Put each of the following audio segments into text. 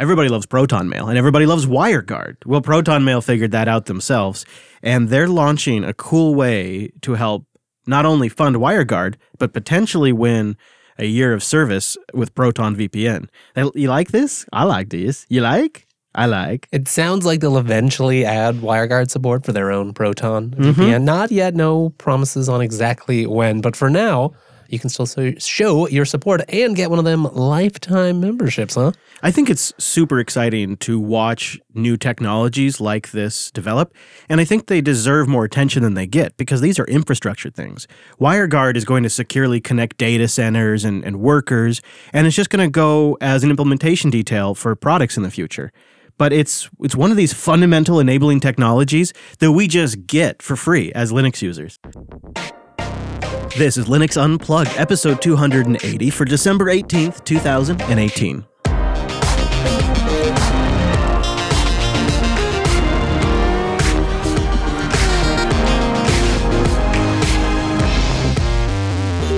Everybody loves Proton Mail and everybody loves WireGuard. Well, Proton Mail figured that out themselves, and they're launching a cool way to help not only fund WireGuard, but potentially win a year of service with Proton VPN. You like this? I like this. You like? I like. It sounds like they'll eventually add WireGuard support for their own Proton VPN. Mm-hmm. Not yet, no promises on exactly when, but for now, you can still show your support and get one of them lifetime memberships, huh? I think it's super exciting to watch new technologies like this develop, and I think they deserve more attention than they get because these are infrastructure things. WireGuard is going to securely connect data centers and, and workers, and it's just going to go as an implementation detail for products in the future. But it's it's one of these fundamental enabling technologies that we just get for free as Linux users. This is Linux Unplugged, episode 280 for December 18th, 2018.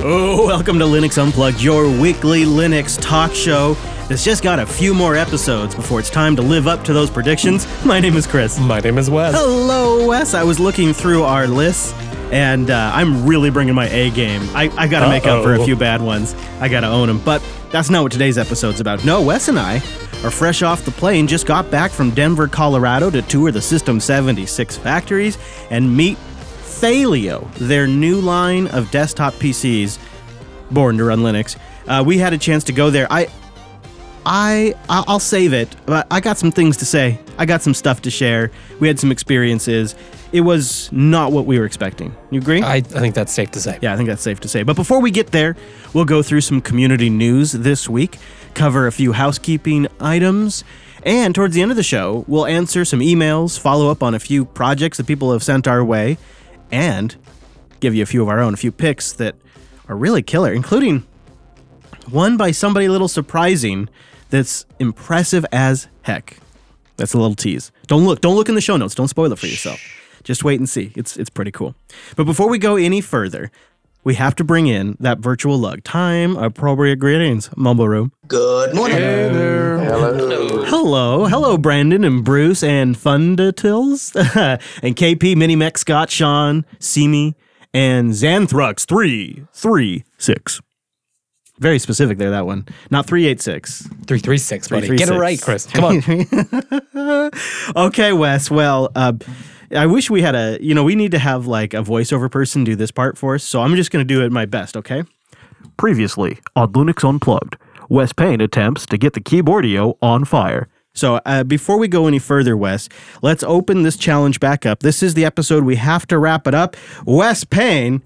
Oh, welcome to Linux Unplugged, your weekly Linux talk show that's just got a few more episodes before it's time to live up to those predictions. My name is Chris. My name is Wes. Hello, Wes. I was looking through our lists, and uh, I'm really bringing my A game. I, I got to make up for a few bad ones. I got to own them. But that's not what today's episode's about. No, Wes and I are fresh off the plane, just got back from Denver, Colorado to tour the System 76 factories and meet Thelio, their new line of desktop PCs born to run Linux. Uh, we had a chance to go there. I, I, I'll save it. But I got some things to say. I got some stuff to share. We had some experiences. It was not what we were expecting. You agree? I, I think that's safe to say. Yeah, I think that's safe to say. But before we get there, we'll go through some community news this week, cover a few housekeeping items, and towards the end of the show, we'll answer some emails, follow up on a few projects that people have sent our way, and give you a few of our own, a few picks that are really killer, including one by somebody a little surprising that's impressive as heck. That's a little tease. Don't look. Don't look in the show notes. Don't spoil it for yourself. Just wait and see. It's it's pretty cool. But before we go any further, we have to bring in that virtual lug. Time appropriate greetings, Mumble Room. Good morning. Hello, hello, Hello, Brandon and Bruce and Fundatils and KP, Minimex, Scott, Sean, Simi, and Xanthrux three three six. Very specific there. That one, not three eight six. 336, buddy. Get it right, Chris. Come on. okay, Wes. Well, uh, I wish we had a. You know, we need to have like a voiceover person do this part for us. So I'm just going to do it my best. Okay. Previously on Linux Unplugged, Wes Payne attempts to get the keyboardio on fire. So uh, before we go any further, Wes, let's open this challenge back up. This is the episode we have to wrap it up. Wes Payne,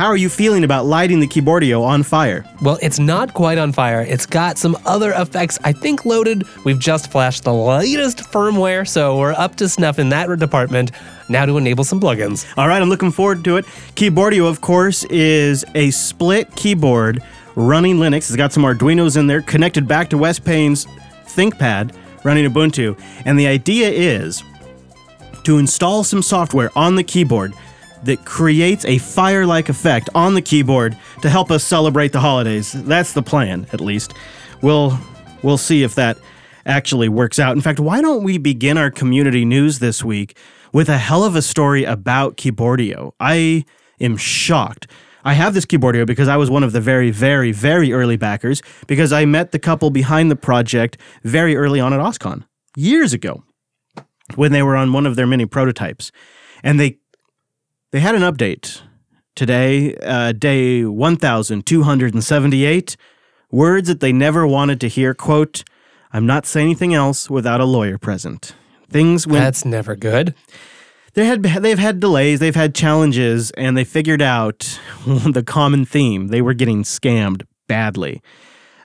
how are you feeling about lighting the keyboardio on fire? Well, it's not quite on fire. It's got some other effects, I think, loaded. We've just flashed the latest firmware, so we're up to snuff in that department. Now to enable some plugins. All right, I'm looking forward to it. Keyboardio, of course, is a split keyboard running Linux. It's got some Arduinos in there connected back to Wes Payne's ThinkPad running Ubuntu. And the idea is to install some software on the keyboard that creates a fire like effect on the keyboard to help us celebrate the holidays. That's the plan, at least. We'll we'll see if that actually works out. In fact, why don't we begin our community news this week with a hell of a story about Keyboardio? I am shocked. I have this Keyboardio because I was one of the very, very, very early backers because I met the couple behind the project very early on at OSCON years ago when they were on one of their mini prototypes. And they they had an update today, uh, day 1278. Words that they never wanted to hear. Quote, I'm not saying anything else without a lawyer present. Things went That's never good. they had they've had delays, they've had challenges, and they figured out the common theme. They were getting scammed badly.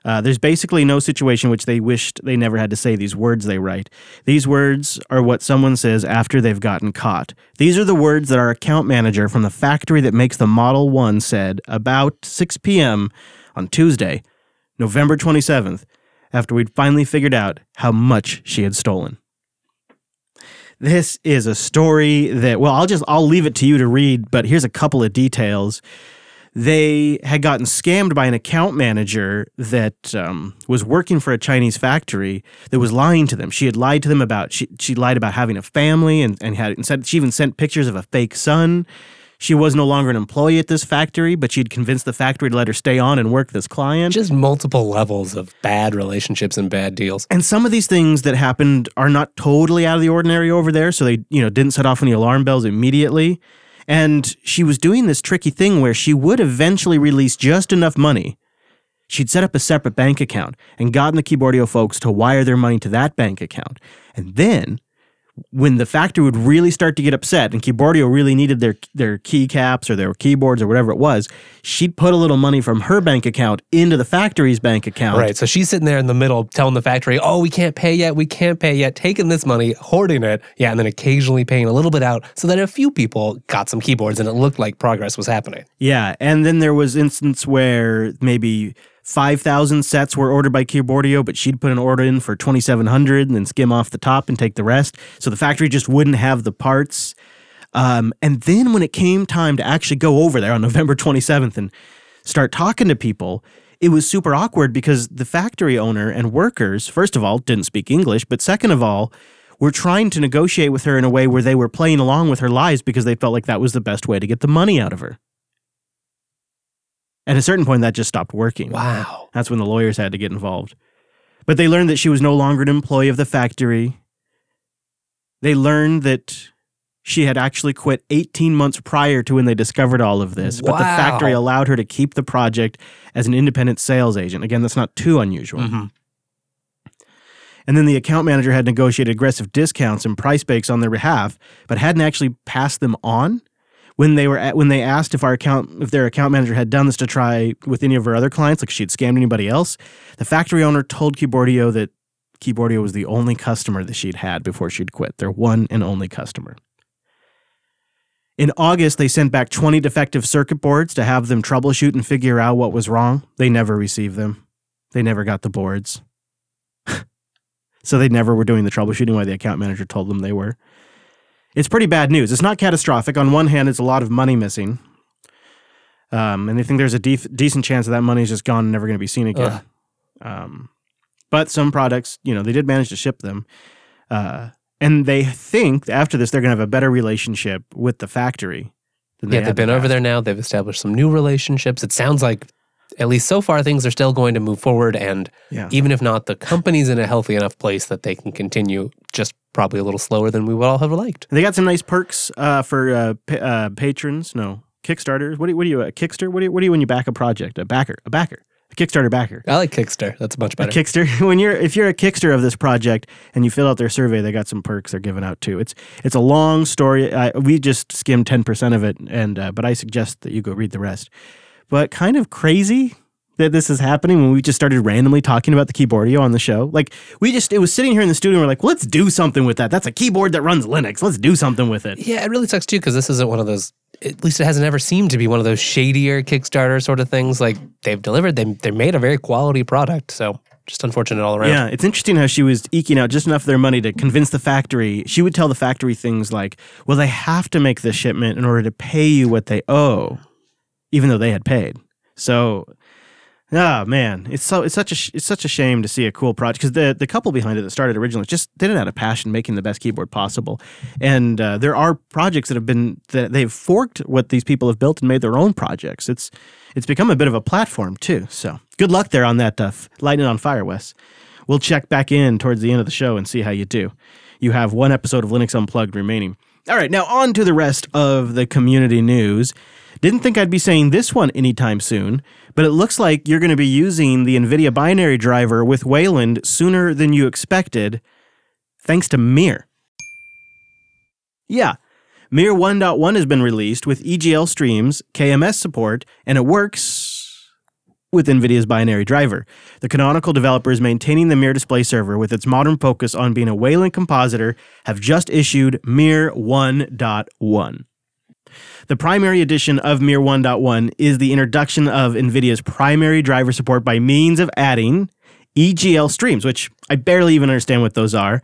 Uh, there's basically no situation which they wished they never had to say these words they write. These words are what someone says after they've gotten caught. These are the words that our account manager from the factory that makes the Model 1 said about 6 p.m. on Tuesday, November 27th, after we'd finally figured out how much she had stolen. This is a story that, well, I'll just, I'll leave it to you to read, but here's a couple of details. They had gotten scammed by an account manager that um, was working for a Chinese factory that was lying to them. She had lied to them about she she lied about having a family and and had and said she even sent pictures of a fake son. She was no longer an employee at this factory, but she'd convinced the factory to let her stay on and work this client. Just multiple levels of bad relationships and bad deals. And some of these things that happened are not totally out of the ordinary over there, so they, you know, didn't set off any alarm bells immediately. And she was doing this tricky thing where she would eventually release just enough money. She'd set up a separate bank account and gotten the Keyboardio folks to wire their money to that bank account. And then when the factory would really start to get upset and Keyboardio really needed their their keycaps or their keyboards or whatever it was, she'd put a little money from her bank account into the factory's bank account. Right. So she's sitting there in the middle telling the factory, oh, we can't pay yet. We can't pay yet. Taking this money, hoarding it. Yeah. And then occasionally paying a little bit out so that a few people got some keyboards and it looked like progress was happening. Yeah. And then there was instance where maybe 5,000 sets were ordered by Keyboardio, but she'd put an order in for 2,700 and then skim off the top and take the rest. So the factory just wouldn't have the parts. Um, and then when it came time to actually go over there on November 27th and start talking to people, it was super awkward because the factory owner and workers, first of all, didn't speak English, but second of all, were trying to negotiate with her in a way where they were playing along with her lies because they felt like that was the best way to get the money out of her. At a certain point, that just stopped working. Wow. That's when the lawyers had to get involved. But they learned that she was no longer an employee of the factory. They learned that she had actually quit 18 months prior to when they discovered all of this. wow. But the factory allowed her to keep the project as an independent sales agent. Again, that's not too unusual. Mhm. And then the account manager had negotiated aggressive discounts and price breaks on their behalf, but hadn't actually passed them on. When they were at, when they asked if our account if their account manager had done this to try with any of her other clients, like she'd scammed anybody else, the factory owner told Keyboardio that Keyboardio was the only customer that she'd had before she'd quit, their one and only customer. In August, they sent back 20 defective circuit boards to have them troubleshoot and figure out what was wrong. They never received them. They never got the boards. so they never were doing the troubleshooting while the account manager told them they were. It's pretty bad news. It's not catastrophic. On one hand, it's a lot of money missing. Um, and they think there's a def- decent chance that that money is just gone and never going to be seen again. Um, but some products, you know, they did manage to ship them. Uh, and they think after this, they're going to have a better relationship with the factory. Than they Yeah, they've been the over there now. They've established some new relationships. It sounds like, at least so far, things are still going to move forward. And Yeah. even if not, the company's in a healthy enough place that they can continue just probably a little slower than we would all have liked. They got some nice perks uh, for uh, pa- uh, patrons. No, Kickstarters. What do you, what do you a Kickstarter? What do you, what do you when you back a project? A backer, a backer, a Kickstarter backer. I like Kickstarter. That's much A better. Kickstarter. When you're if you're a Kickstarter of this project and you fill out their survey, they got some perks they're giving out too. It's it's a long story. I, we just skimmed ten percent of it, and uh, but I suggest that you go read the rest. But kind of crazy that this is happening when we just started randomly talking about the keyboardio on the show. Like we just it was sitting here in the studio and we're like, let's do something with that. That's a keyboard that runs Linux. Let's do something with it. yeah, it really sucks too because this isn't one of those. At least it hasn't ever seemed to be one of those shadier Kickstarter sort of things. Like they've delivered, they they made a very quality product. So just unfortunate all around. Yeah, it's interesting how she was eking out just enough of their money to convince the factory. She would tell the factory things like, "Well, they have to make this shipment in order to pay you what they owe, even though they had paid." So, ah, man, it's so it's such a it's such a shame to see a cool project because the the couple behind it that started originally just did it out of passion, making the best keyboard possible. And uh, there are projects that have been that they've forked what these people have built and made their own projects. It's it's become a bit of a platform too. So good luck there on that, uh, lighting on fire, Wes. We'll check back in towards the end of the show and see how you do. You have one episode of Linux Unplugged remaining. All right, now on to the rest of the community news. Didn't think I'd be saying this one anytime soon, but it looks like you're going to be using the NVIDIA binary driver with Wayland sooner than you expected, thanks to Mir. Yeah, Mir 1.1 has been released with EGL streams, KMS support, and it works with NVIDIA's binary driver. The Canonical developers maintaining the Mir display server with its modern focus on being a Wayland compositor have just issued Mir 1.1. The primary edition of Mir 1.1 is the introduction of NVIDIA's primary driver support by means of adding EGL streams, which I barely even understand what those are.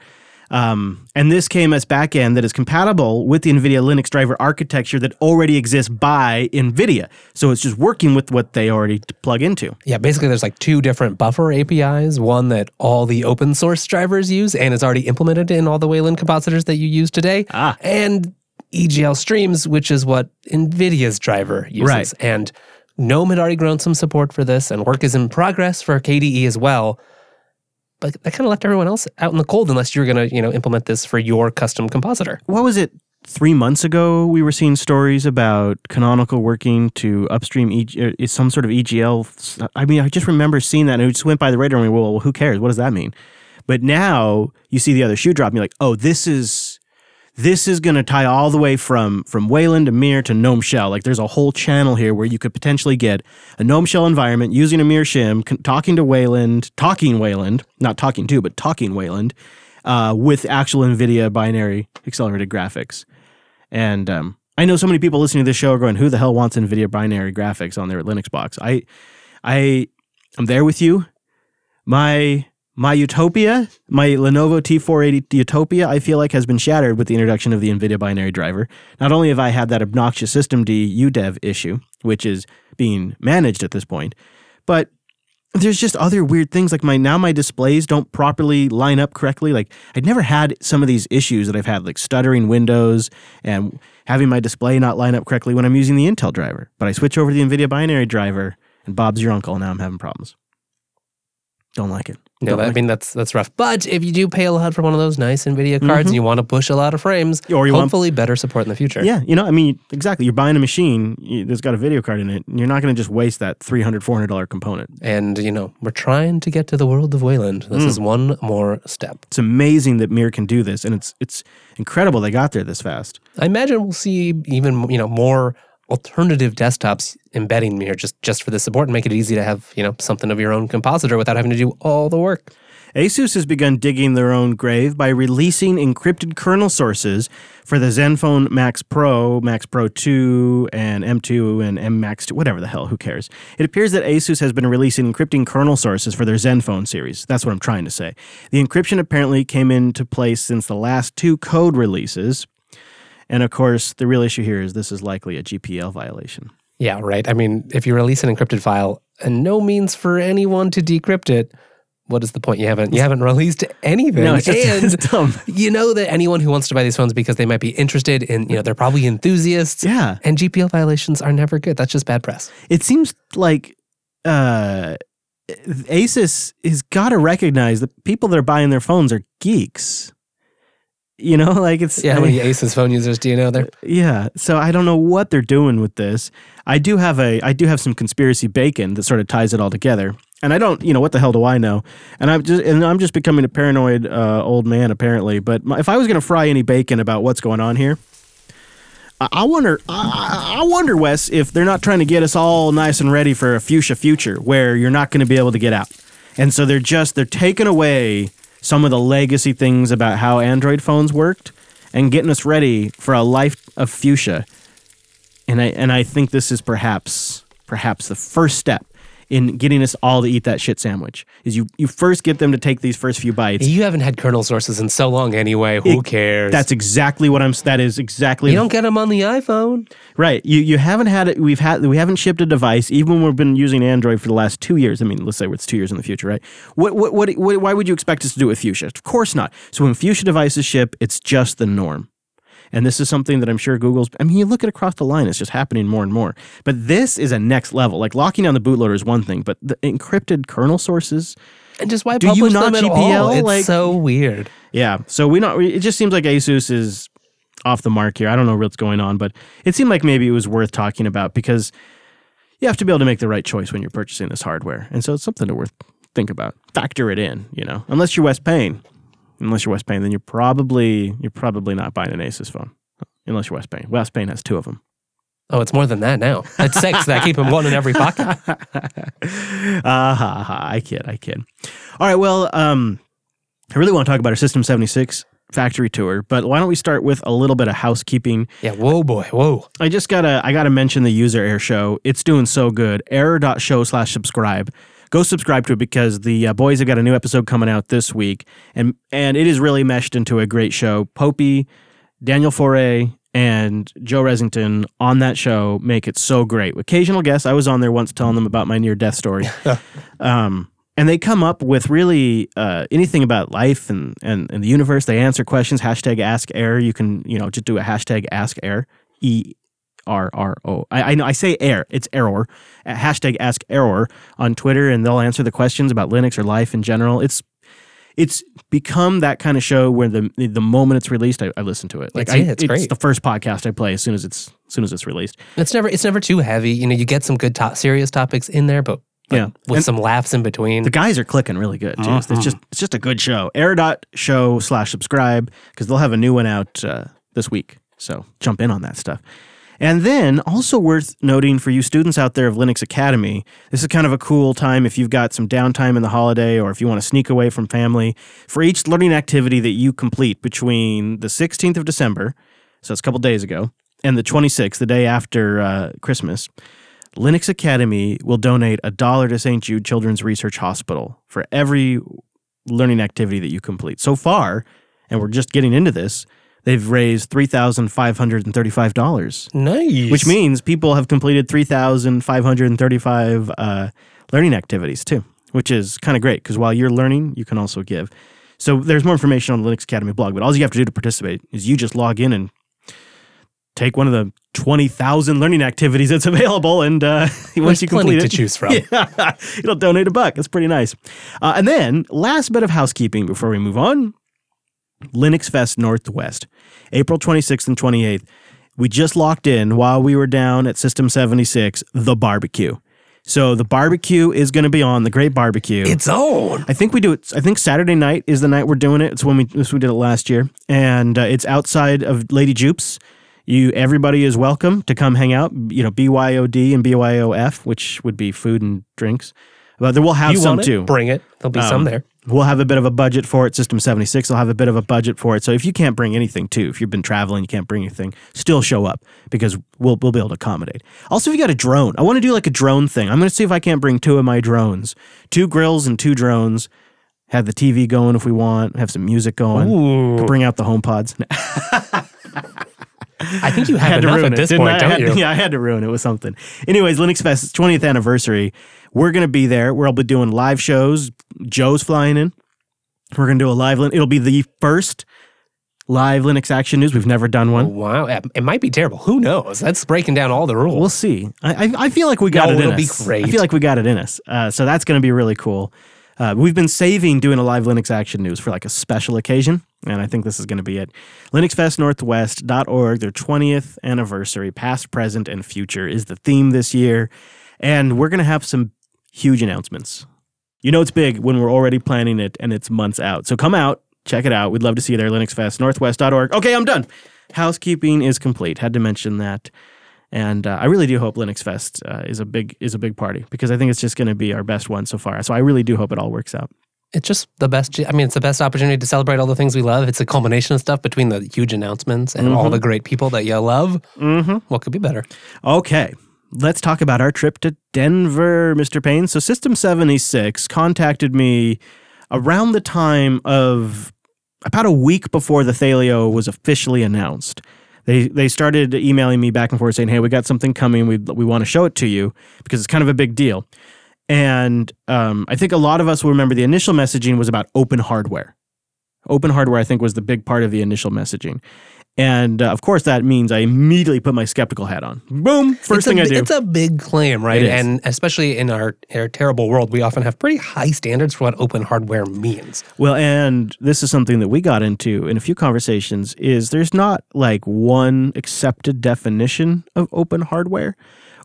Um, and this came as backend that is compatible with the NVIDIA Linux driver architecture that already exists by NVIDIA. So it's just working with what they already plug into. Yeah, basically, there's like two different buffer APIs. One that all the open source drivers use and is already implemented in all the Wayland compositors that you use today. Ah. And EGL Streams, which is what NVIDIA's driver uses. Right. And GNOME had already grown some support for this, and work is in progress for KDE as well. But that kind of left everyone else out in the cold unless you're going to, you know, implement this for your custom compositor. What was it? Three months ago, we were seeing stories about Canonical working to upstream e- uh, some sort of EGL. I mean, I just remember seeing that and it just went by the radar and we well, well, who cares? What does that mean? But now you see the other shoe drop and you're like, oh, this is this is going to tie all the way from from Wayland to Mir to GNOME Shell. Like there's a whole channel here where you could potentially get a GNOME Shell environment using a Mir shim, talking to Wayland, talking Wayland, not talking to, but talking Wayland, uh, with actual NVIDIA binary accelerated graphics. And um, I know so many people listening to this show are going, "Who the hell wants NVIDIA binary graphics on their Linux box?" I, I, I'm there with you. My my Utopia, my Lenovo T480 Utopia, I feel like has been shattered with the introduction of the NVIDIA binary driver. Not only have I had that obnoxious systemd UDEV issue, which is being managed at this point, but there's just other weird things like my now my displays don't properly line up correctly. Like I'd never had some of these issues that I've had, like stuttering windows and having my display not line up correctly when I'm using the Intel driver. But I switch over to the NVIDIA binary driver, and Bob's your uncle. Now I'm having problems. Don't like it. No, Don't I mean that's that's rough. But if you do pay a lot for one of those nice Nvidia cards and you want to push a lot of frames, Or you want- hopefully better support in the future. Yeah, you know, I mean, exactly. You're buying a machine you- that's got a video card in it, and you're not going to just waste that $300, $400 component. And you know, we're trying to get to the world of Wayland. This Mm. is one more step. It's amazing that Mir can do this, and it's it's incredible they got there this fast. I imagine we'll see even you know more alternative desktops embedding here just just for the support and make it easy to have you know something of your own compositor without having to do all the work. Asus has begun digging their own grave by releasing encrypted kernel sources for the Zenfone Max Pro, Max Pro 2, and M2 and M Max 2, whatever the hell, who cares? It appears that Asus has been releasing encrypting kernel sources for their Zenfone series. That's what I'm trying to say. The encryption apparently came into place since the last two code releases. And of course, the real issue here is this is likely a GPL violation. Yeah, right. I mean, if you release an encrypted file and no means for anyone to decrypt it, what is the point? You haven't you haven't released anything. No, it's just and it's dumb. you know that anyone who wants to buy these phones because they might be interested in, you know, they're probably enthusiasts. Yeah. And GPL violations are never good. That's just bad press. it seems like uh, Asus has got to recognize that people that are buying their phones are geeks. You know, like it's Yeah, how many Asus phone users do you know there? yeah. So I don't know what they're doing with this. I do have a I do have some conspiracy bacon that sort of ties it all together. And I don't, you know, what the hell do I know? And I'm just and I'm just becoming a paranoid uh, old man apparently. But my, if I was going to fry any bacon about what's going on here, I, wonder, I, I I wonder, Wes, if they're not trying to get us all nice and ready for a fuchsia future where you're not going to be able to get out. And so they're just they're taking away some of the legacy things about how Android phones worked and getting us ready for a life of fuchsia. And I and I think this is perhaps perhaps the first step in getting us all to eat that shit sandwich. Is you you first get them to take these first few bites. You haven't had kernel sources in so long anyway. Who It- cares? That's exactly what I'm. That is exactly you don't get them on the iPhone. Right. You you haven't had it. We've had we haven't shipped a device even when we've been using Android for the last two years. I mean, let's say it's two years in the future, right? What what what, what why would you expect us to do with Fuchsia? Of course not. So when Fuchsia devices ship, it's just the norm. And this is something that I'm sure Google's. I mean, you look at across the line; it's just happening more and more. But this is a next level. Like locking down the bootloader is one thing, but the encrypted kernel sources, And just why Do you not them at GPL? all? It's Like- so weird. yeah. So we not. It just seems like Asus is off the mark here. I don't know what's going on, but it seemed like maybe it was worth talking about because you have to be able to make the right choice when you're purchasing this hardware, and so it's something to worth think about. Factor it in, you know. Unless you're Wes Payne, unless you're Wes Payne, then you're probably you're probably not buying an Asus phone. Unless you're Wes Payne. Wes Payne has two of them. Oh, it's more than that now. It's six. I keep them one in every pocket. Ah ha ha! I kid, I kid. All right, well, um, I really want to talk about our System 76 factory tour, but why don't we start with a little bit of housekeeping? Yeah. Whoa, boy. Whoa. I just gotta I gotta mention the user air show. It's doing so good. Error.show slash subscribe. Go subscribe to it because the uh, boys have got a new episode coming out this week, and and it is really meshed into a great show. Popey, Daniel Foré, and Joe Ressington on that show make it so great. Occasional guests. I was on there once telling them about my near death story. um, and they come up with really uh, anything about life and, and, and the universe. They answer questions. Hashtag Ask Air. You can you know just do a hashtag Ask Air. E R R O. I, I know I say air. It's error. Uh, hashtag Ask Error on Twitter, and they'll answer the questions about Linux or life in general. It's it's become that kind of show where the the moment it's released, I, I listen to it. Like It's- I, yeah, it's the first podcast I play as soon as it's as soon as it's released. It's never it's never too heavy. You know, you get some good to- serious topics in there, but, Yeah. with And- some laughs in between. The guys are clicking really good too. It's just it's just a good show. Air.show slash subscribe because they'll have a new one out uh, this week. So jump in on that stuff. And then also worth noting for you students out there of Linux Academy, this is kind of a cool time if you've got some downtime in the holiday or if you want to sneak away from family. For each learning activity that you complete between the 16th of December, so it's a couple days ago, and the 26th, the day after uh, Christmas, Linux Academy will donate a dollar to St. Jude Children's Research Hospital for every learning activity that you complete. So far, and we're just getting into this, they've raised $3,535, nice. which means people have completed 3,535 uh, learning activities too, which is kind of great because while you're learning, you can also give. So there's more information on the Linux Academy blog, but all you have to do to participate is you just log in and take one of the 20,000 learning activities that's available. And uh, once There's you complete to it, choose from. yeah, it'll donate a buck. That's pretty nice. Uh, and then, last bit of housekeeping before we move on Linux Fest Northwest, April 26th and 28th. We just locked in while we were down at System 76, the barbecue. So the barbecue is going to be on the Great Barbecue. Its own. I think we do it. I think Saturday night is the night we're doing it. It's when we this we did it last year, and uh, it's outside of Lady Jupes. You everybody is welcome to come hang out. You know, BYOD and BYOF, which would be food and drinks. But there we'll have You some it? too. Bring it. There'll be Um, some there. We'll have a bit of a budget for it. System 76 will have a bit of a budget for it. So if you can't bring anything too, if you've been traveling, you can't bring anything, still show up because we'll, we'll be able to accommodate. Also, if you got a drone, I want to do like a drone thing. I'm going to see if I can't bring two of my drones, two grills and two drones. Have the TV going if we want, have some music going. Bring out the HomePods. I think you I have had to ruin at it, this didn't point, I? I don't had you? yeah, I had to ruin it with something. Anyways, Linux Fest's 20th anniversary. We're going to be there. We'll be doing live shows. Joe's flying in. We're going to do a live. It'll be the first live Linux Action News. We've never done one. Wow, it it might be terrible. Who knows? That's breaking down all the rules. We'll see. I, I, I feel like we got No, it in it'll be us. great. I feel like we got it in us. Uh, so that's going to be really cool. Uh, we've been saving doing a live Linux Action News for like a special occasion, and I think this is going to be it. LinuxFestNorthwest.org, their 20th anniversary, past, present, and future is the theme this year, and we're going to have some huge announcements. You know it's big when we're already planning it and it's months out. So come out, check it out. We'd love to see you there. LinuxFestNorthwest.org. Okay, I'm done. Housekeeping is complete. Had to mention that. And uh, I really do hope Linux Fest uh, is a big is a big party because I think it's just going to be our best one so far. So I really do hope it all works out. it's just the best. I mean, it's the best opportunity to celebrate all the things we love. It's a culmination of stuff between the huge announcements and all the great people that you love. Mm-hmm. What could be better? Okay, let's talk about our trip to Denver, Mr. Payne. So System 76 contacted me around the time of about a week before the Thelio was officially announced. They they started emailing me back and forth saying, "Hey, we got something coming. We we want to show it to you because it's kind of a big deal." And um, I think a lot of us will remember the initial messaging was about open hardware. Open hardware, I think, was the big part of the initial messaging. And uh, of course, that means I immediately put my skeptical hat on. Boom! First it's thing a, I do. It's a big claim, right? And especially in our, our terrible world, we often have pretty high standards for what open hardware means. Well, and this is something that we got into in a few conversations is there's not like one accepted definition of open hardware.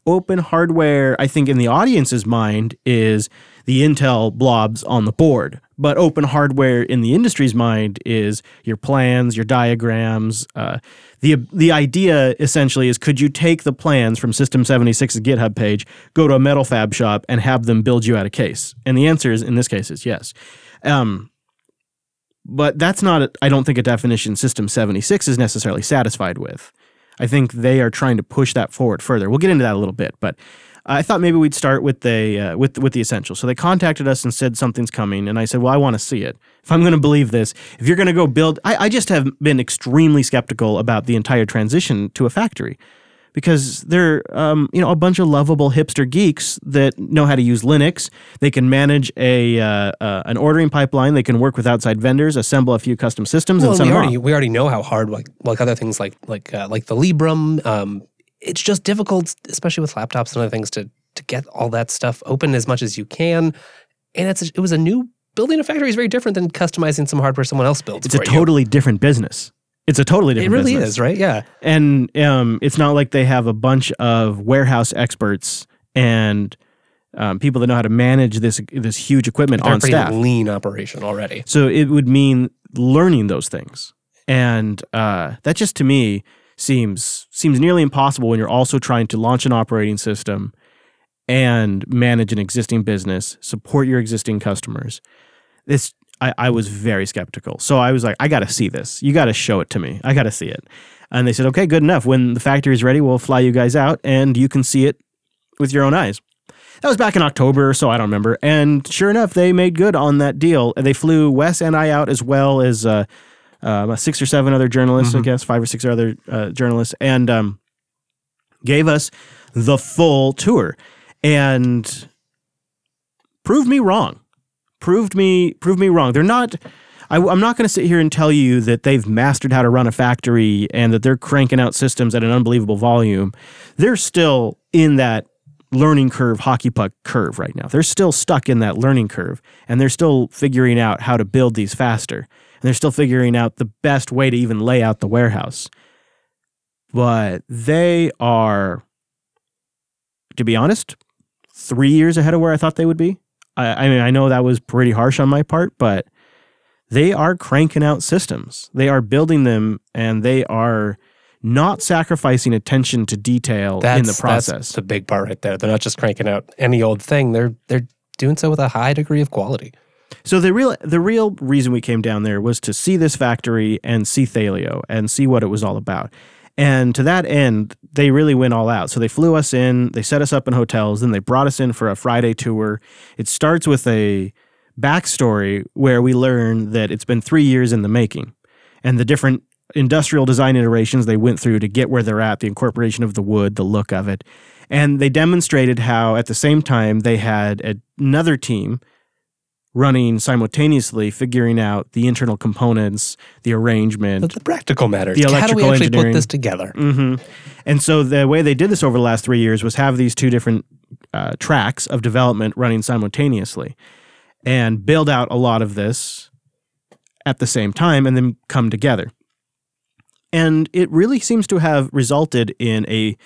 Open hardware, I think in the audience's mind is the Intel blobs on the board. But open hardware in the industry's mind is your plans, your diagrams. Uh, the the idea essentially is could you take the plans from System 76's GitHub page, go to a metal fab shop, and have them build you out a case? And the answer is in this case is yes. Um, but that's not, I don't think, a definition System 76 is necessarily satisfied with. I think they are trying to push that forward further. We'll get into that a little bit, but I thought maybe we'd start with the uh, with with the essentials. So they contacted us and said something's coming, and I said, well, I want to see it. If I'm going to believe this, if you're going to go build, I, I just have been extremely skeptical about the entire transition to a factory because they're um, you know a bunch of lovable hipster geeks that know how to use Linux. They can manage a uh, uh, an ordering pipeline. They can work with outside vendors, assemble a few custom systems, Well, and send we already off. we already know how hard like like other things like like uh, like the Librem. Um, it's just difficult, especially with laptops and other things, to to get all that stuff open as much as you can. And it's it was a new building a factory is very different than customizing some hardware someone else builds. It's a you. totally different business. It's a totally different. It really business. is, right? Yeah. and um, it's not like they have a bunch of warehouse experts and um, people that know how to manage this this huge equipment They're on pretty staff. lean operation already. So it would mean learning those things, and uh, that just to me seems seems nearly impossible when you're also trying to launch an operating system and manage an existing business, support your existing customers. This I, I was very skeptical. So I was like, I got to see this. You got to show it to me. I got to see it. And they said, okay, good enough. When the factory is ready, we'll fly you guys out and you can see it with your own eyes. That was back in October, so I don't remember. And sure enough, they made good on that deal. They flew Wes and I out as well as uh, uh, six or seven other journalists, I guess, five or six other uh, journalists, and um, gave us the full tour and proved me wrong. Proved me proved me wrong. They're not. I, I'm not going to sit here and tell you that they've mastered how to run a factory and that they're cranking out systems at an unbelievable volume. They're still in that learning curve, hockey puck curve right now. They're still stuck in that learning curve and they're still figuring out how to build these faster. They're still figuring out the best way to even lay out the warehouse. But they are, to be honest, three years ahead of where I thought they would be. I, I mean, I know that was pretty harsh on my part, but they are cranking out systems. They are building them and they are not sacrificing attention to detail That's, in the process. That's the big part right there. They're not just cranking out any old thing. They're they're doing so with a high degree of quality. So the real the real reason we came down there was to see this factory and see Thelio and see what it was all about. And to that end, they really went all out. So they flew us in, they set us up in hotels, then they brought us in for a Friday tour. It starts with a backstory where we learn that it's been three years in the making and the different industrial design iterations they went through to get where they're at, the incorporation of the wood, the look of it. And they demonstrated how at the same time they had another team running simultaneously, figuring out the internal components, the arrangement. But the practical matters. The electrical How do we actually put this together? hmm And so the way they did this over the last three years was have these two different uh, tracks of development running simultaneously and build out a lot of this at the same time and then come together. And it really seems to have resulted in a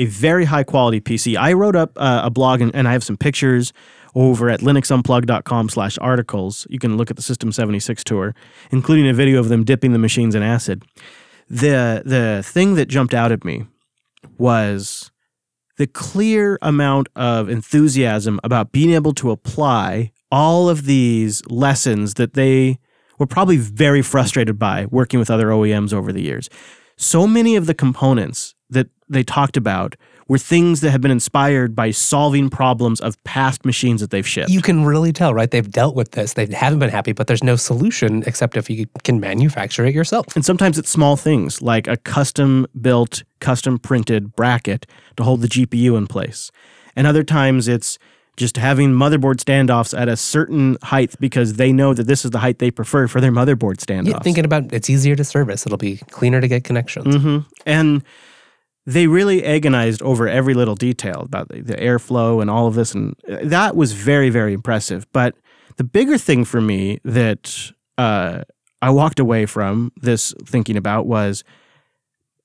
a very high quality PC. I wrote up uh, a blog and, and I have some pictures over at linuxunplug.com slash articles. You can look at the System 76 tour, including a video of them dipping the machines in acid. The the thing that jumped out at me was the clear amount of enthusiasm about being able to apply all of these lessons that they were probably very frustrated by working with other OEMs over the years. So many of the components that they talked about were things that have been inspired by solving problems of past machines that they've shipped. You can really tell, right? They've dealt with this. They haven't been happy, but there's no solution except if you can manufacture it yourself. And sometimes it's small things like a custom built, custom printed bracket to hold the GPU in place. And other times it's just having motherboard standoffs at a certain height because they know that this is the height they prefer for their motherboard standoffs. Yeah, thinking about it's easier to service. It'll be cleaner to get connections. hmm And they really agonized over every little detail about the, the airflow and all of this. And that was very, very impressive. But the bigger thing for me that uh, I walked away from this thinking about was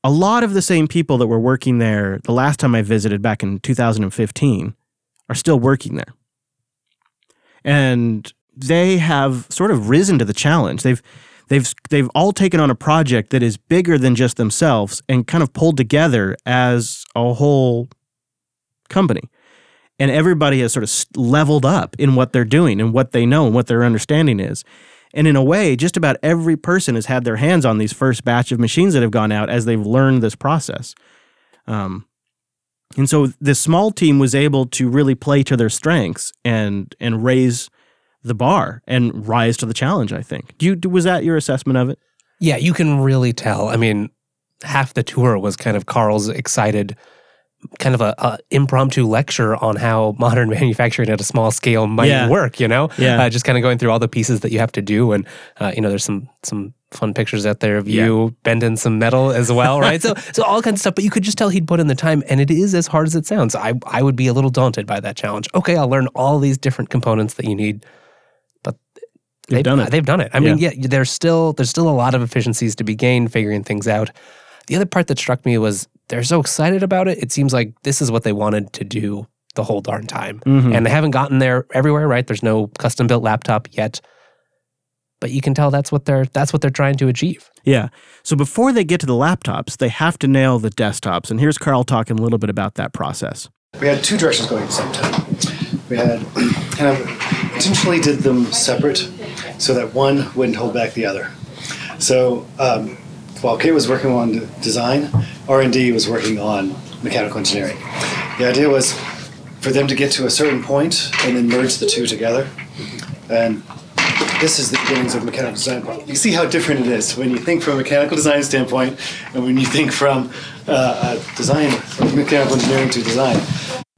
a lot of the same people that were working there the last time I visited back in 2015 are still working there. And they have sort of risen to the challenge. They've they've they've all taken on a project that is bigger than just themselves and kind of pulled together as a whole company. And everybody has sort of leveled up in what they're doing and what they know and what their understanding is. And in a way, just about every person has had their hands on these first batch of machines that have gone out as they've learned this process. Um, And so this small team was able to really play to their strengths and and raise the bar and rise to the challenge. I think. Do you was that your assessment of it? Yeah, you can really tell. I mean, half the tour was kind of Carl's excited, kind of a, a impromptu lecture on how modern manufacturing at a small scale might Yeah. work. You know, Yeah. uh, just kind of going through all the pieces that you have to do, and uh, you know, there's some some fun pictures out there of you bending some metal as well, right? so so all kinds of stuff. But you could just tell he'd put in the time, and it is as hard as it sounds. I I would be a little daunted by that challenge. Okay, I'll learn all these different components that you need. But They've done it. They've done it. I mean, yeah, there's still there's still a lot of efficiencies to be gained figuring things out. The other part that struck me was they're so excited about it. It seems like this is what they wanted to do the whole darn time, Mhm. and they haven't gotten there everywhere. Right? There's no custom built laptop yet, but you can tell that's what they're that's what they're trying to achieve. Yeah. So before they get to the laptops, they have to nail the desktops. And here's Carl talking a little bit about that process. We had two directions going at the same time. We had kind of intentionally did them separate so that one wouldn't hold back the other. So um, while Kate was working on design, R&D was working on mechanical engineering. The idea was for them to get to a certain point and then merge the two together. And this is the beginnings of mechanical design. You see how different it is when you think from a mechanical design standpoint and when you think from uh, design, mechanical engineering to design.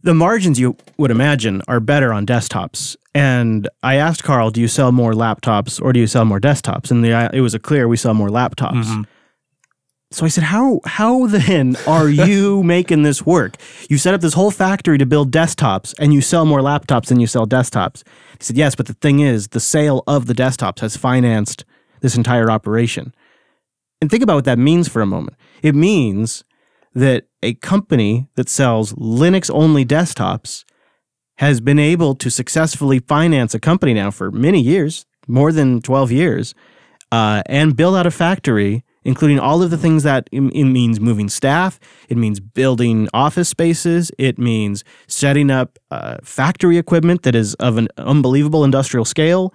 The margins you would imagine are better on desktops. And I asked Carl, do you sell more laptops or do you sell more desktops? And the, it was a clear we sell more laptops. Mm-hmm. So I said, how how then are you making this work? You set up this whole factory to build desktops and you sell more laptops than you sell desktops. He said, yes, but the thing is, the sale of the desktops has financed this entire operation. And think about what that means for a moment. It means that a company that sells Linux only desktops has been able to successfully finance a company now for many years, more than 12 years, uh, and build out a factory, including all of the things that it, means moving staff, it means building office spaces, it means setting up uh, factory equipment that is of an unbelievable industrial scale.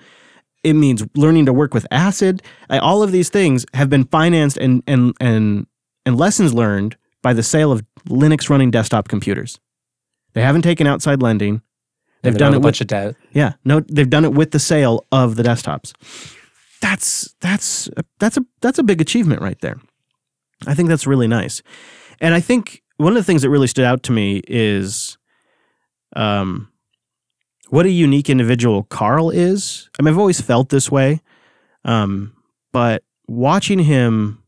It means learning to work with acid. All of these things have been financed and and and and lessons learned by the sale of Linux running desktop computers. They haven't taken outside lending. They've done a it with bunch of debt. yeah, no, they've done it with the sale of the desktops. That's that's that's a that's a big achievement right there. I think that's really nice, and I think one of the things that really stood out to me is, um, what a unique individual Carl is. I mean, I've always felt this way, um, but watching him,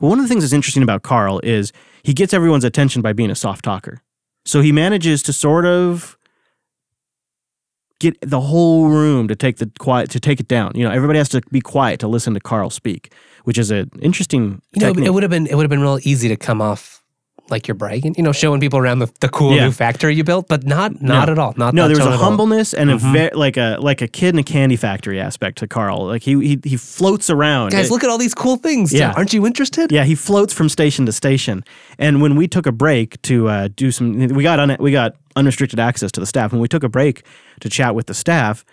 one of the things that's interesting about Carl is he gets everyone's attention by being a soft talker. So he manages to sort of get the whole room to take the quiet to take it down. You know, everybody has to be quiet to listen to Carl speak, which is an interesting You know, technique. it would have been it would have been real easy to come off like you're bragging, you know, showing people around the, the cool Yeah. new factory you built, but not not No. at all. Not no, there was a at all. humbleness and a Mhm. very like a like a kid in a candy factory aspect to Carl. Like he he he floats around. Guys, It- look at all these cool things. Yeah. Aren't you interested? Yeah, he floats from station to station. And when we took a break to uh, do some, we got un, we got unrestricted access to the staff. When we took a break to chat with the staff,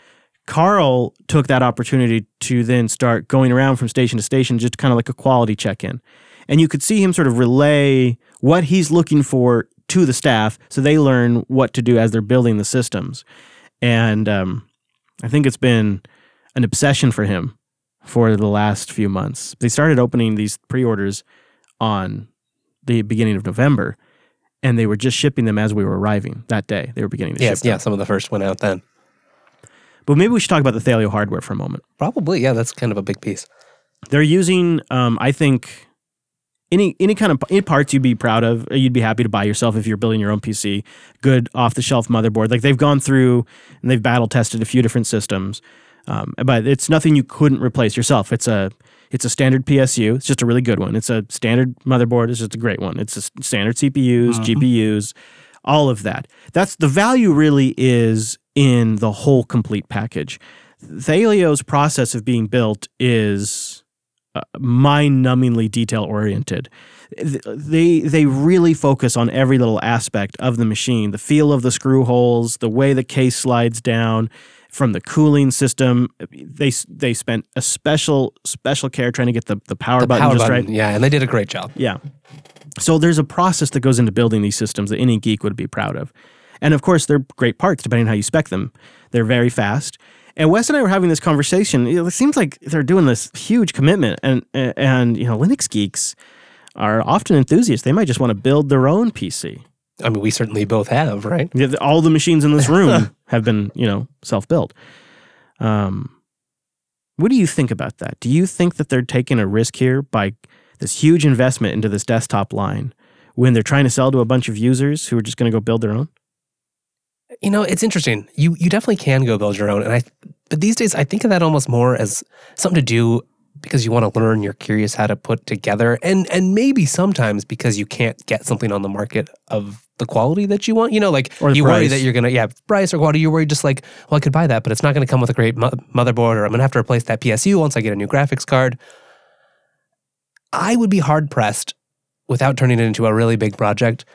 Carl took that opportunity to then start going around from station to station, just kind of like a quality check in. And you could see him sort of relay what he's looking for to the staff, so they learn what to do as they're building the systems. And um, I think it's been an obsession for him for the last few months. They started opening these pre-orders on the beginning of November, and they were just shipping them as we were arriving that day. They were beginning to Yes, ship them. yeah, some of the first went out then. But maybe we should talk about the Thelio hardware for a moment. Probably, yeah, that's kind of a big piece. They're using, um, I think, any any kind of any parts you'd be proud of, uh, you'd be happy to buy yourself if you're building your own PC. Good off the shelf motherboard. Like they've gone through and they've battle tested a few different systems, um, but it's nothing you couldn't replace yourself. It's a it's a standard PSU. It's just a really good one. It's a standard motherboard. It's just a great one. It's a standard CPUs, GPUs, all of that. That's the value. Really is in the whole complete package. Thelio's process of being built is uh, mind-numbingly detail-oriented. They they really focus on every little aspect of the machine, the feel of the screw holes, the way the case slides down, from the cooling system. They they spent a special special care trying to get the, the power The button power just button, right. yeah, and they did a great job. Yeah. So there's a process that goes into building these systems that any geek would be proud of. And of course, they're great parts depending on how you spec them. They're very fast. And Wes and I were having this conversation. It seems like they're doing this huge commitment, and and you know, Linux geeks are often enthusiasts. They might just want to build their own PC. I mean, we certainly both have, right? All the machines in this room have been, you know, self-built. Um, what do you think about that? Do you think that they're taking a risk here by this huge investment into this desktop line when they're trying to sell to a bunch of users who are just going to go build their own? You know, it's interesting. You you definitely can go build your own, and I. But these days, I think of that almost more as something to do because you want to learn. You're curious how to put together, and and maybe sometimes because you can't get something on the market of the quality that you want. You know, like you worry that you're gonna yeah price or quality. You're worried just like well, I could buy that, but it's not gonna come with a great mo- motherboard, or I'm gonna have to replace that PSU once I get a new graphics card. I would be hard pressed without turning it into a really big project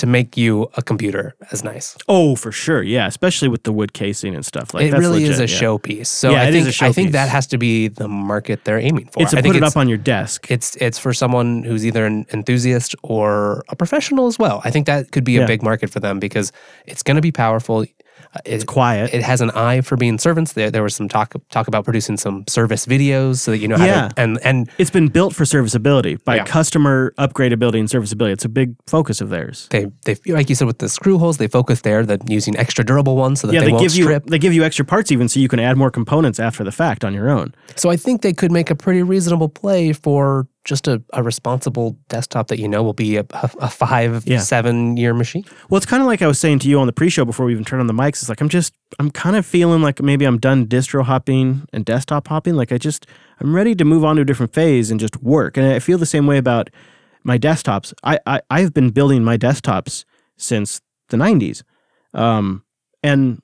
to make you a computer as nice. Oh, for sure. Yeah, especially with the wood casing and stuff. Like that. it really is a legit, yeah. showpiece. So Yeah, I think a I think that has to be the market they're aiming for. It's to I put it up on your desk. it's it's for someone who's either an enthusiast or a professional as well. I think that could be a Yeah. big market for them because it's going to be powerful. Uh, It, quiet. it has an eye for being servants. There, there was some talk talk about producing some service videos so that you know how Yeah. to and and it's been built for serviceability by Yeah. customer upgradability and serviceability. It's a big focus of theirs. they they like you said with the screw holes they focus there that using extra durable ones so that yeah, they, they, won't give you strip. they give you extra parts even so you can add more components after the fact on your own. So I think they could make a pretty reasonable play for just a, a responsible desktop that you know will be a, a, five, Yeah. seven year machine. Well, it's kind of like I was saying to you on the pre-show before we even turned on the mics. It's like I'm just I'm kind of feeling like maybe I'm done distro hopping and desktop hopping. Like I just I'm ready to move on to a different phase and just work. And I feel the same way about my desktops. I, I I've been building my desktops since the 90s, um, and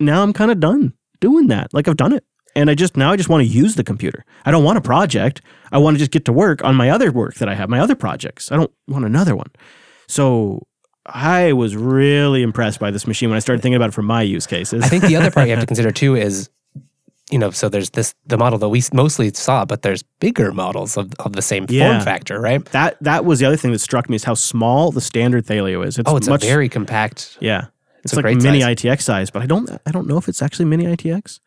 now I'm kind of done doing that. Like I've done it. And I just now I just want to use the computer. I don't want a project. I want to just get to work on my other work that I have, my other projects. I don't want another one. So I was really impressed by this machine when I started thinking about it for my use cases. I think the other part you have to consider too is, you know, so there's this the model that we mostly saw, but there's bigger models of, of the same Yeah. form factor, right? that that was the other thing that struck me is how small the standard Thelio is. It's Oh, it's much a very compact. yeah. It's, a like mini size. ITX size, but I don't I don't know if it's actually mini ITX.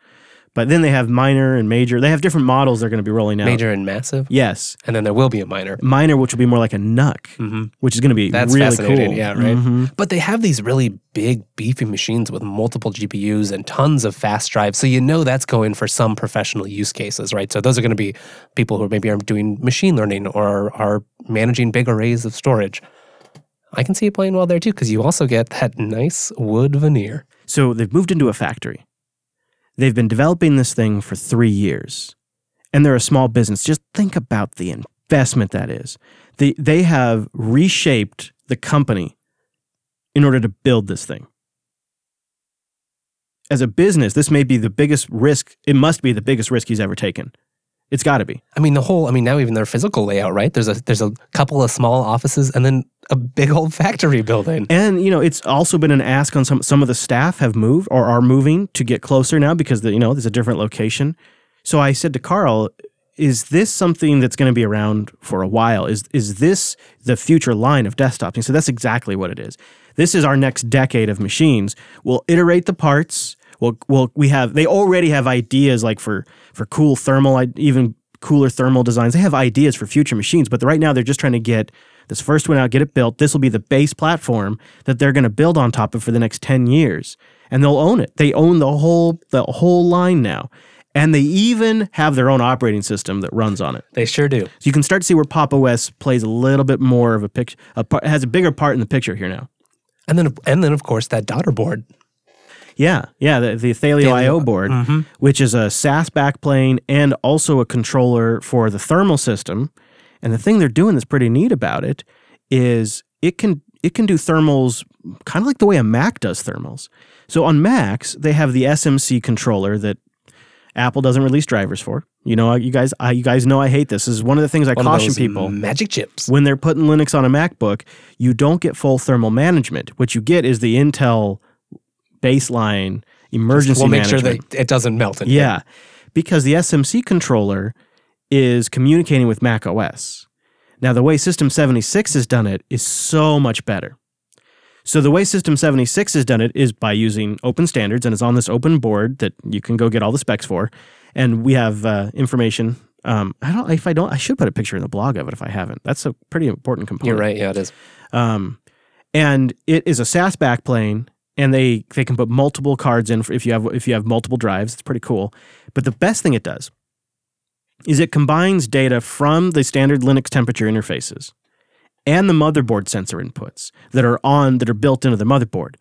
But then they have minor and major. They have different models they're going to be rolling out. Major and massive, Yes. and then there will be a minor. Minor, which will be more like a NUC, hmm which is going to be That's really fascinating, cool. yeah, right? Mhm. But they have these really big, beefy machines with multiple GPUs and tons of fast drives. So you know that's going for some professional use cases, right? So those are going to be people who maybe are doing machine learning or are managing big arrays of storage. I can see it playing well there too, because you also get that nice wood veneer. So they've moved into a factory. They've been developing this thing for three years, and they're a small business. Just think about the investment that is. They they have reshaped the company in order to build this thing. As a business, this may be the biggest risk. It must be the biggest risk he's ever taken. It's got to be. I mean, the whole, I mean, now even their physical layout, right? There's a there's a couple of small offices and then a big old factory building. And you know, it's also been an ask on some some of the staff have moved or are moving to get closer now because the, you know there's a different location. So I said to Carl, "Is this something that's going to be around for a while? Is is this the future line of desktops?" He said, "That's exactly what it is. This is our next decade of machines. We'll iterate the parts. We'll, we'll we have they already have ideas like for for cool thermal, even cooler thermal designs. They have ideas for future machines, but right now they're just trying to get this first one out, get it built. This will be the base platform that they're going to build on top of for the next 10 years. And they'll own it. They own the whole the whole line now. And they even have their own operating system that runs on it. They sure do. So you can start to see where Pop OS plays a little bit more of a picture, has a bigger part in the picture here now. And then and then of course that daughter board. Yeah, yeah, the, the Thelio Thelio, IO board, mhm. which is a SAS backplane and also a controller for the thermal system. And the thing they're doing that's pretty neat about it is it can it can do thermals kind of like the way a Mac does thermals. So on Macs, they have the SMC controller that Apple doesn't release drivers for. You know, you guys, I, you guys know I hate this. This is one of the things I One caution people magic chips. when they're putting Linux on a MacBook, you don't get full thermal management. What you get is the Intel baseline emergency We'll make sure management. that it doesn't melt. And yeah, because the SMC controller is communicating with Mac OS. Now, the way System 76 has done it is so much better. So, the way System 76 has done it is by using open standards and it's on this open board that you can go get all the specs for. And we have uh, information. Um, I don't, if I don't, I should put a picture in the blog of it if I haven't. That's a pretty important component. You're right. Yeah, it is. Um, and it is a SAS backplane, and they they can put multiple cards in if you have if you have multiple drives. It's pretty cool. But the best thing it does is it combines data from the standard Linux temperature interfaces and the motherboard sensor inputs that are on that are built into the motherboard.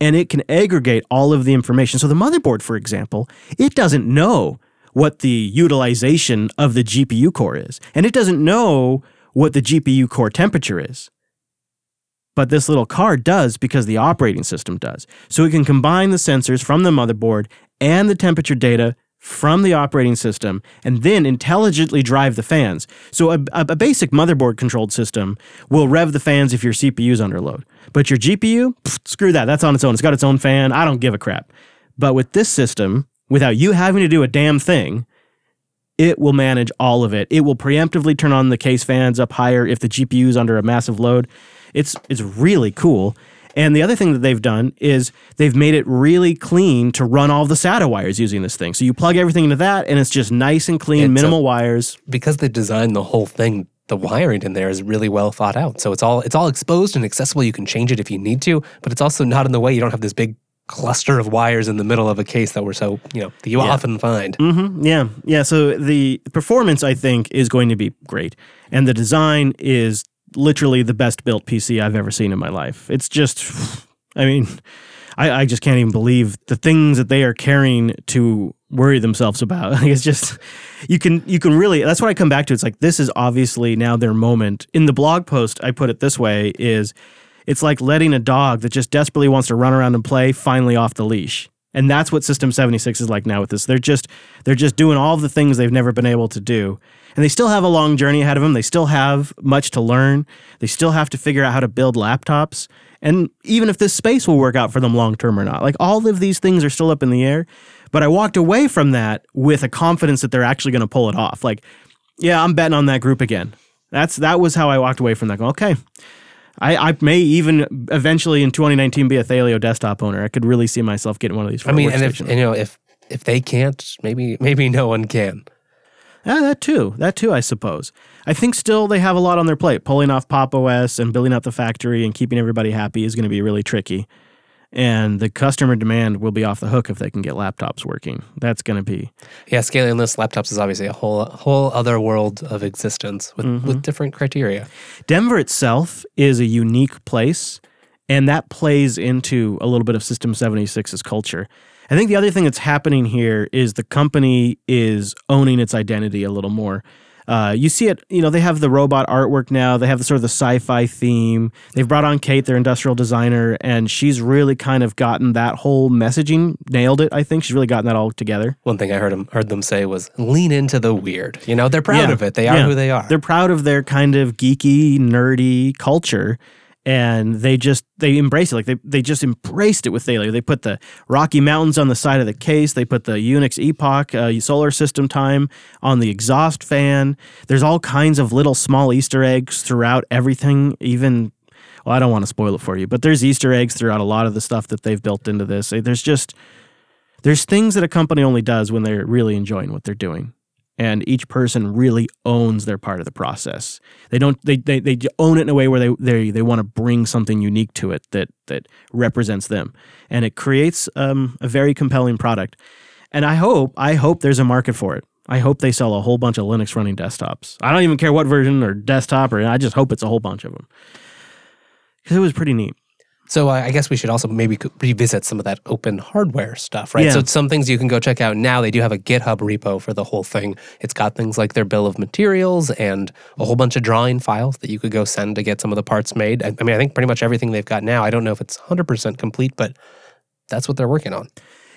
And it can aggregate all of the information. So the motherboard, for example, it doesn't know what the utilization of the GPU core is. And it doesn't know what the GPU core temperature is. But this little car does because the operating system does. So it can combine the sensors from the motherboard and the temperature data from the operating system and then intelligently drive the fans. So a, a basic motherboard controlled system will rev the fans if your CPU is under load. But your GPU, screw that. That's on its own. It's got its own fan. I don't give a crap. But with this system, without you having to do a damn thing, it will manage all of it. It will preemptively turn on the case fans up higher if the GPU is under a massive load. It's it's really cool. And the other thing that they've done is they've made it really clean to run all the SATA wires using this thing. So you plug everything into that, and it's just nice and clean, It's a- minimal wires. Because they designed the whole thing, the wiring in there is really well thought out. So it's all it's all exposed and accessible. You can change it if you need to, but it's also not in the way. You don't have this big cluster of wires in the middle of a case that we're so you know that you often find. hmm Yeah, yeah. So the performance, I think, is going to be great, and the design is literally the best built PC I've ever seen in my life. It's just, I mean, I, I just can't even believe the things that they are carrying to worry themselves about. It's just, you can you can really. That's what I come back to. It's like this is obviously now their moment. In the blog post, I put it this way: is it's like letting a dog that just desperately wants to run around and play finally off the leash. And that's what System 76 is like now with this. They're just they're just doing all the things they've never been able to do. And they still have a long journey ahead of them. They still have much to learn. They still have to figure out how to build laptops. And even if this space will work out for them long term or not. Like all of these things are still up in the air. But I walked away from that with a confidence that they're actually going to pull it off. Like, yeah, I'm betting on that group again. That's that was how I walked away from that. Going, okay, I, I may even eventually in 2019 be a Thelio desktop owner. I could really see myself getting one of these. For I mean, and if and, you know if if they can't, maybe maybe no one can. Yeah, that too. That too, I suppose. I think still they have a lot on their plate. Pulling off Pop OS and building out the factory and keeping everybody happy is going to be really tricky. And the customer demand will be off the hook if they can get laptops working. That's going to be Yeah, scaling this laptops is obviously a whole whole other world of existence with mm-hmm. with different criteria. Denver itself is a unique place, and that plays into a little bit of System 76's culture. I think the other thing that's happening here is the company is owning its identity a little more. Uh, you see it, you know, they have the robot artwork now. They have the sort of the sci-fi theme. They've brought on Kate, their industrial designer, and she's really kind of gotten that whole messaging nailed it. I think she's really gotten that all together. One thing I heard them heard them say was lean into the weird. You know, they're proud Yeah. of it. They are Yeah. who they are. They're proud of their kind of geeky, nerdy culture. And they just they embrace it. Like they, they just embraced it with Thelio. They put the Rocky Mountains on the side of the case. They put the Unix Epoch uh, solar system time on the exhaust fan. There's all kinds of little small Easter eggs throughout everything. Even well, I don't want to spoil it for you, but there's Easter eggs throughout a lot of the stuff that they've built into this. There's just there's things that a company only does when they're really enjoying what they're doing and each person really owns their part of the process. They don't they they, they own it in a way where they they, they want to bring something unique to it that that represents them, and it creates um, a very compelling product. And I hope I hope there's a market for it. I hope they sell a whole bunch of Linux running desktops. I don't even care what version or desktop or I just hope it's a whole bunch of them because it was pretty neat. So I guess we should also maybe revisit some of that open hardware stuff, right? Yeah. So some things you can go check out now. They do have a GitHub repo for the whole thing. It's got things like their bill of materials and a whole bunch of drawing files that you could go send to get some of the parts made. I, I mean, I think pretty much everything they've got now. I don't know if it's 100% complete, but that's what they're working on.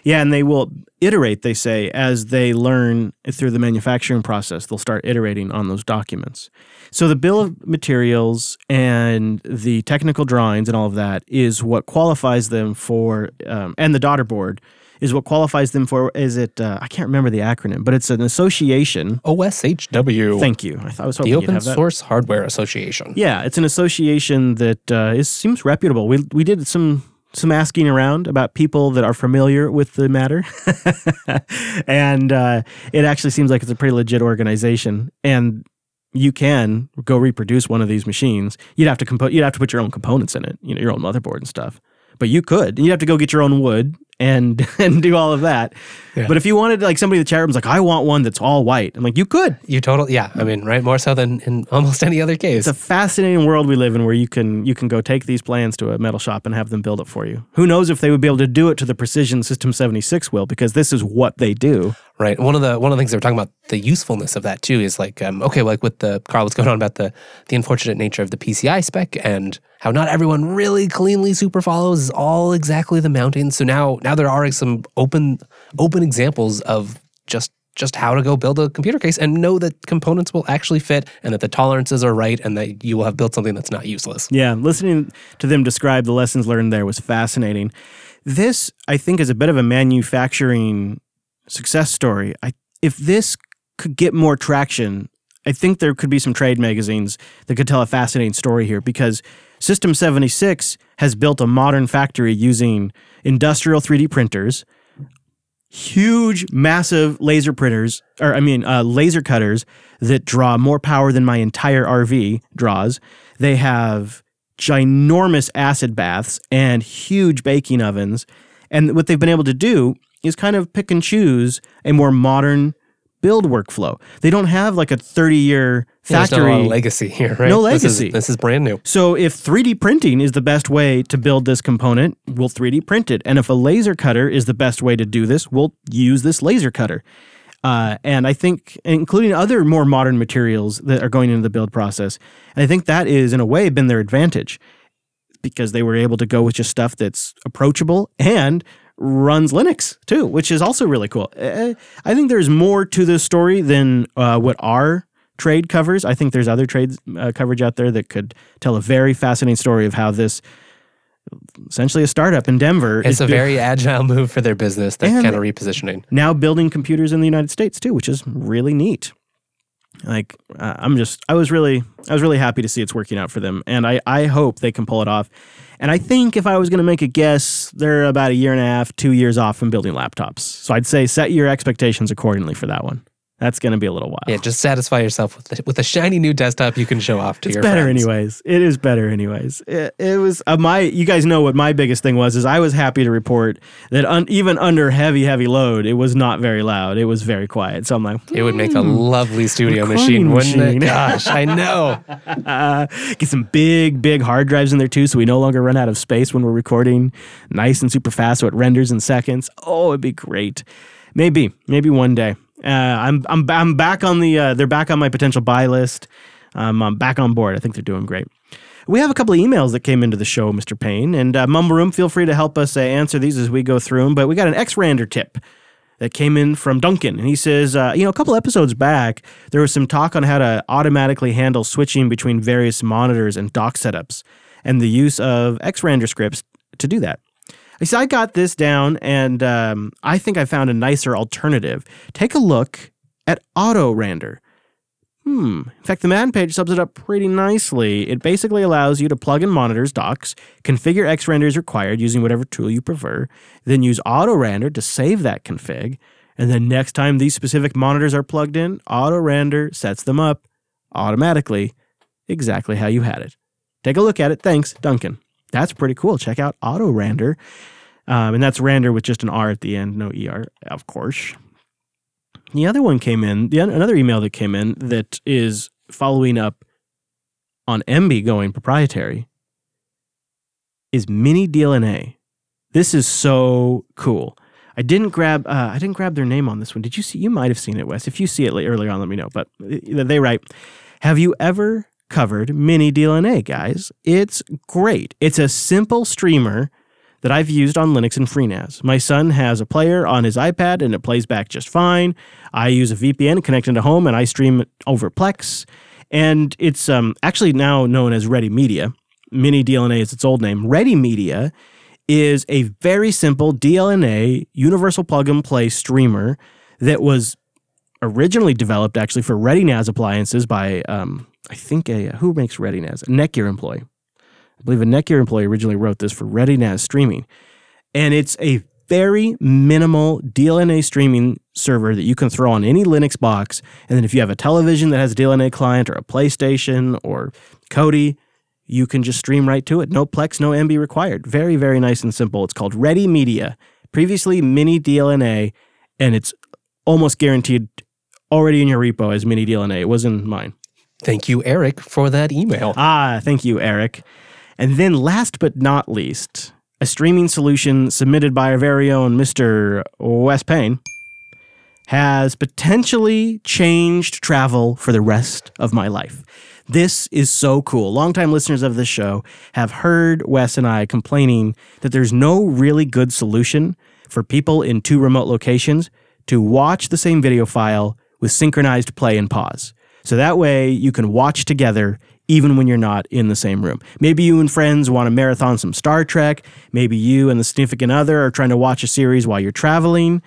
Yeah, and they will iterate, they say, as they learn through the manufacturing process. They'll start iterating on those documents. So the bill of materials and the technical drawings and all of that is what qualifies them for, um, and the daughter board is what qualifies them for. Is it? Uh, I can't remember the acronym, but it's an association. OSHW. Thank you. I, thought, I was hoping the Open. Source Hardware Association. Yeah, it's an association that uh, is, seems reputable. We we did some some asking around about people that are familiar with the matter, and uh, it actually seems like it's a pretty legit organization. And you can go reproduce one of these machines. You'd have to compo- You'd have to put your own components in it, you know, your own motherboard and stuff. But you could. You'd have to go get your own wood and and do all of that. Yeah. But if you wanted, like somebody in the chat room's like, I want one that's all white. I'm like, you could. You total, yeah. I mean, right? More so than in almost any other case. It's a fascinating world we live in where you can you can go take these plans to a metal shop and have them build it for you. Who knows if they would be able to do it to the precision System 76 will because this is what they do. Right. One of the one of the things they were talking about the usefulness of that too is like um, okay, like with the Carl, what's going on about the the unfortunate nature of the PCI spec and how not everyone really cleanly super follows all exactly the mounting. So now now there are some open open examples of just just how to go build a computer case and know that components will actually fit and that the tolerances are right and that you will have built something that's not useless. Yeah, listening to them describe the lessons learned there was fascinating. This, I think, is a bit of a manufacturing success story. I, if this could get more traction, I think there could be some trade magazines that could tell a fascinating story here because System 76 has built a modern factory using industrial 3D printers, huge, massive laser printers, or I mean, uh, laser cutters that draw more power than my entire RV draws. They have ginormous acid baths and huge baking ovens. And what they've been able to do is kind of pick and choose a more modern build workflow. They don't have like a 30 year There's not a factory. of legacy here, right? No This is- legacy. This is, brand new. So if 3D printing is the best way to build this component, we'll 3D print it. And if a laser cutter is the best way to do this, we'll use this laser cutter. Uh, and I think, including other more modern materials that are going into the build process, and I think that is in a way been their advantage because they were able to go with just stuff that's approachable and runs Linux too, which is also really cool. Uh, I think there's more to this story than uh, what our trade covers. I think there's other trade uh, coverage out there that could tell a very fascinating story of how this, essentially a startup in Denver, It's is a very agile move for their business. That kind of repositioning. now building computers in the United States too, which is really neat. Like uh, I'm just, I was really, I was really happy to see it's working out for them, and I, I hope they can pull it off. And I think if I was going to make a guess, they're about a year and a half, two years off from building laptops. So I'd say set your expectations accordingly for that one. That's going to be a little while. Yeah, just satisfy yourself with with a shiny new desktop you can show off to It's your better friends. anyways. It is better anyways. It, it was uh, my. You guys know what my biggest thing was. Is I was happy to report that un, even under heavy, heavy load, it was not very loud. It was very quiet. So I'm like, It would make a lovely studio Hmm. Recording machine, wouldn't it? Gosh, I know. get some big, big hard drives in there too, so we no longer run out of space when we're recording. Nice and super fast, so it renders in seconds. Oh, it'd be great. Maybe, maybe one day. Uh, I'm, I'm, I'm back on the. Uh, they're back on my potential buy list. Um, I'm back on board. I think they're doing great. We have a couple of emails that came into the show, Mr. Payne, and uh, Mumble Room. Feel free to help us uh, answer these as we go through them. But we got an Xrandr tip that came in from Duncan. And he says, uh, you know, a couple episodes back, there was some talk on how to automatically handle switching between various monitors and dock setups and the use of Xrandr scripts to do that. He said, I got this down and um, I think I found a nicer alternative. Take a look at autorandr. Hmm. In fact, the man page subs it up pretty nicely. It basically allows you to plug in monitors, docs, configure Xrandr as required using whatever tool you prefer, then use autorandr to save that config, and then next time these specific monitors are plugged in, autorandr sets them up automatically exactly how you had it. Take a look at it. Thanks, Duncan. That's pretty cool. Check out autorandr. Um, and that's randr with just an R at the end, no ER, of course. The other one came in, the, another email that came in that is following up on Emby going proprietary is Mini DLNA. This is so cool. I didn't grab uh, I didn't grab their name on this one. Did you see? You might have seen it, Wes. If you see it earlier on, let me know. But uh, they write, "Have you ever covered Mini DLNA, guys? It's great. It's a simple streamer." that I've used on Linux and FreeNAS. My son has a player on his iPad and it plays back just fine. I use a VPN connected to home and I stream over Plex. And it's um, actually now known as Ready Media. Mini DLNA is its old name. Ready Media is a very simple DLNA universal plug and play streamer that was originally developed actually for ReadyNAS appliances by um, I think a who makes ReadyNAS a Netgear employee. I believe a Netgear employee originally wrote this for ReadyNAS streaming, and it's a very minimal DLNA streaming server that you can throw on any Linux box. And then if you have a television that has a DLNA client or a PlayStation or Kodi, you can just stream right to it. No Plex, no Emby required. Very, very nice and simple. It's called Ready Media. Previously Mini DLNA, and it's almost guaranteed already in your repo as Mini DLNA. It was in mine. Thank you, Eric, for that email. Ah, thank you, Eric. And then last but not least, a streaming solution submitted by our very own Mr. Wes Payne has potentially changed travel for the rest of my life. This is so cool. Longtime listeners of this show have heard Wes and I complaining that there's no really good solution for people in two remote locations to watch the same video file with synchronized play and pause. So that way you can watch together even when you're not in the same room. Maybe you and friends want to marathon some Star Trek. Maybe you and the significant other are trying to watch a series while you're traveling.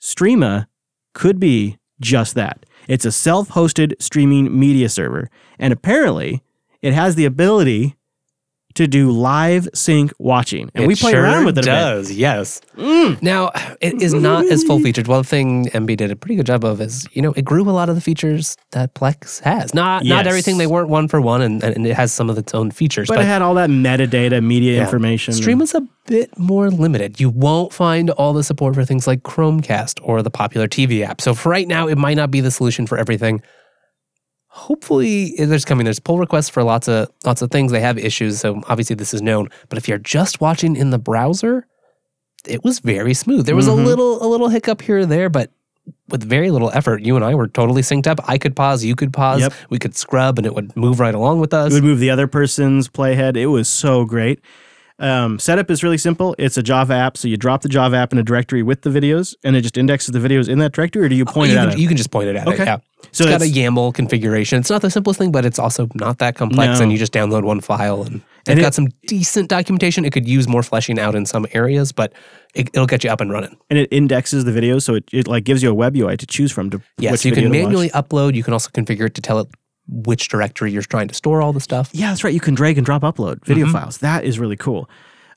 Streama could be just that. It's a self hosted streaming media server, and apparently it has the ability to do live sync watching. And It we play sure around with it a bit. Mm. does, yes. Now, it is not as full featured. One thing Emby did a pretty good job of is, you know, it grew a lot of the features that Plex has. Not not everything. They weren't one for one, and, and it has some of its own features. But it had all that metadata, media Yeah. information. Stream is a bit more limited. You won't find all the support for things like Chromecast or the popular TV app. So for right now, it might not be the solution for everything. Hopefully, there's coming. There's pull requests for lots of lots of things. They have issues, so obviously this is known. But if you're just watching in the browser, it was very smooth. There was Mhm. a little a little hiccup here or there, but with very little effort, you and I were totally synced up. I could pause, you could pause. Yep. We could scrub, and it would move right along with us. It would move the other person's playhead. It was so great. Um, setup is really simple. It's a Java app, so you drop the Java app in a directory with the videos, and it just indexes the videos in that directory, or do you point you, it can, at you can just point it at Okay. it. Yeah. So it's got a YAML configuration. It's not the simplest thing, but it's also not that complex. No. And you just download one file, and they've And it- got some decent documentation. It could use more fleshing out in some areas, but it, it'll get you up and running. and it indexes the videos, so it, it like gives you a web UI to choose from to Yes, which you can manually upload. You can also configure it to tell it which directory you're trying to store all the stuff. Yeah, that's right. You can drag and drop upload video files. That is really cool.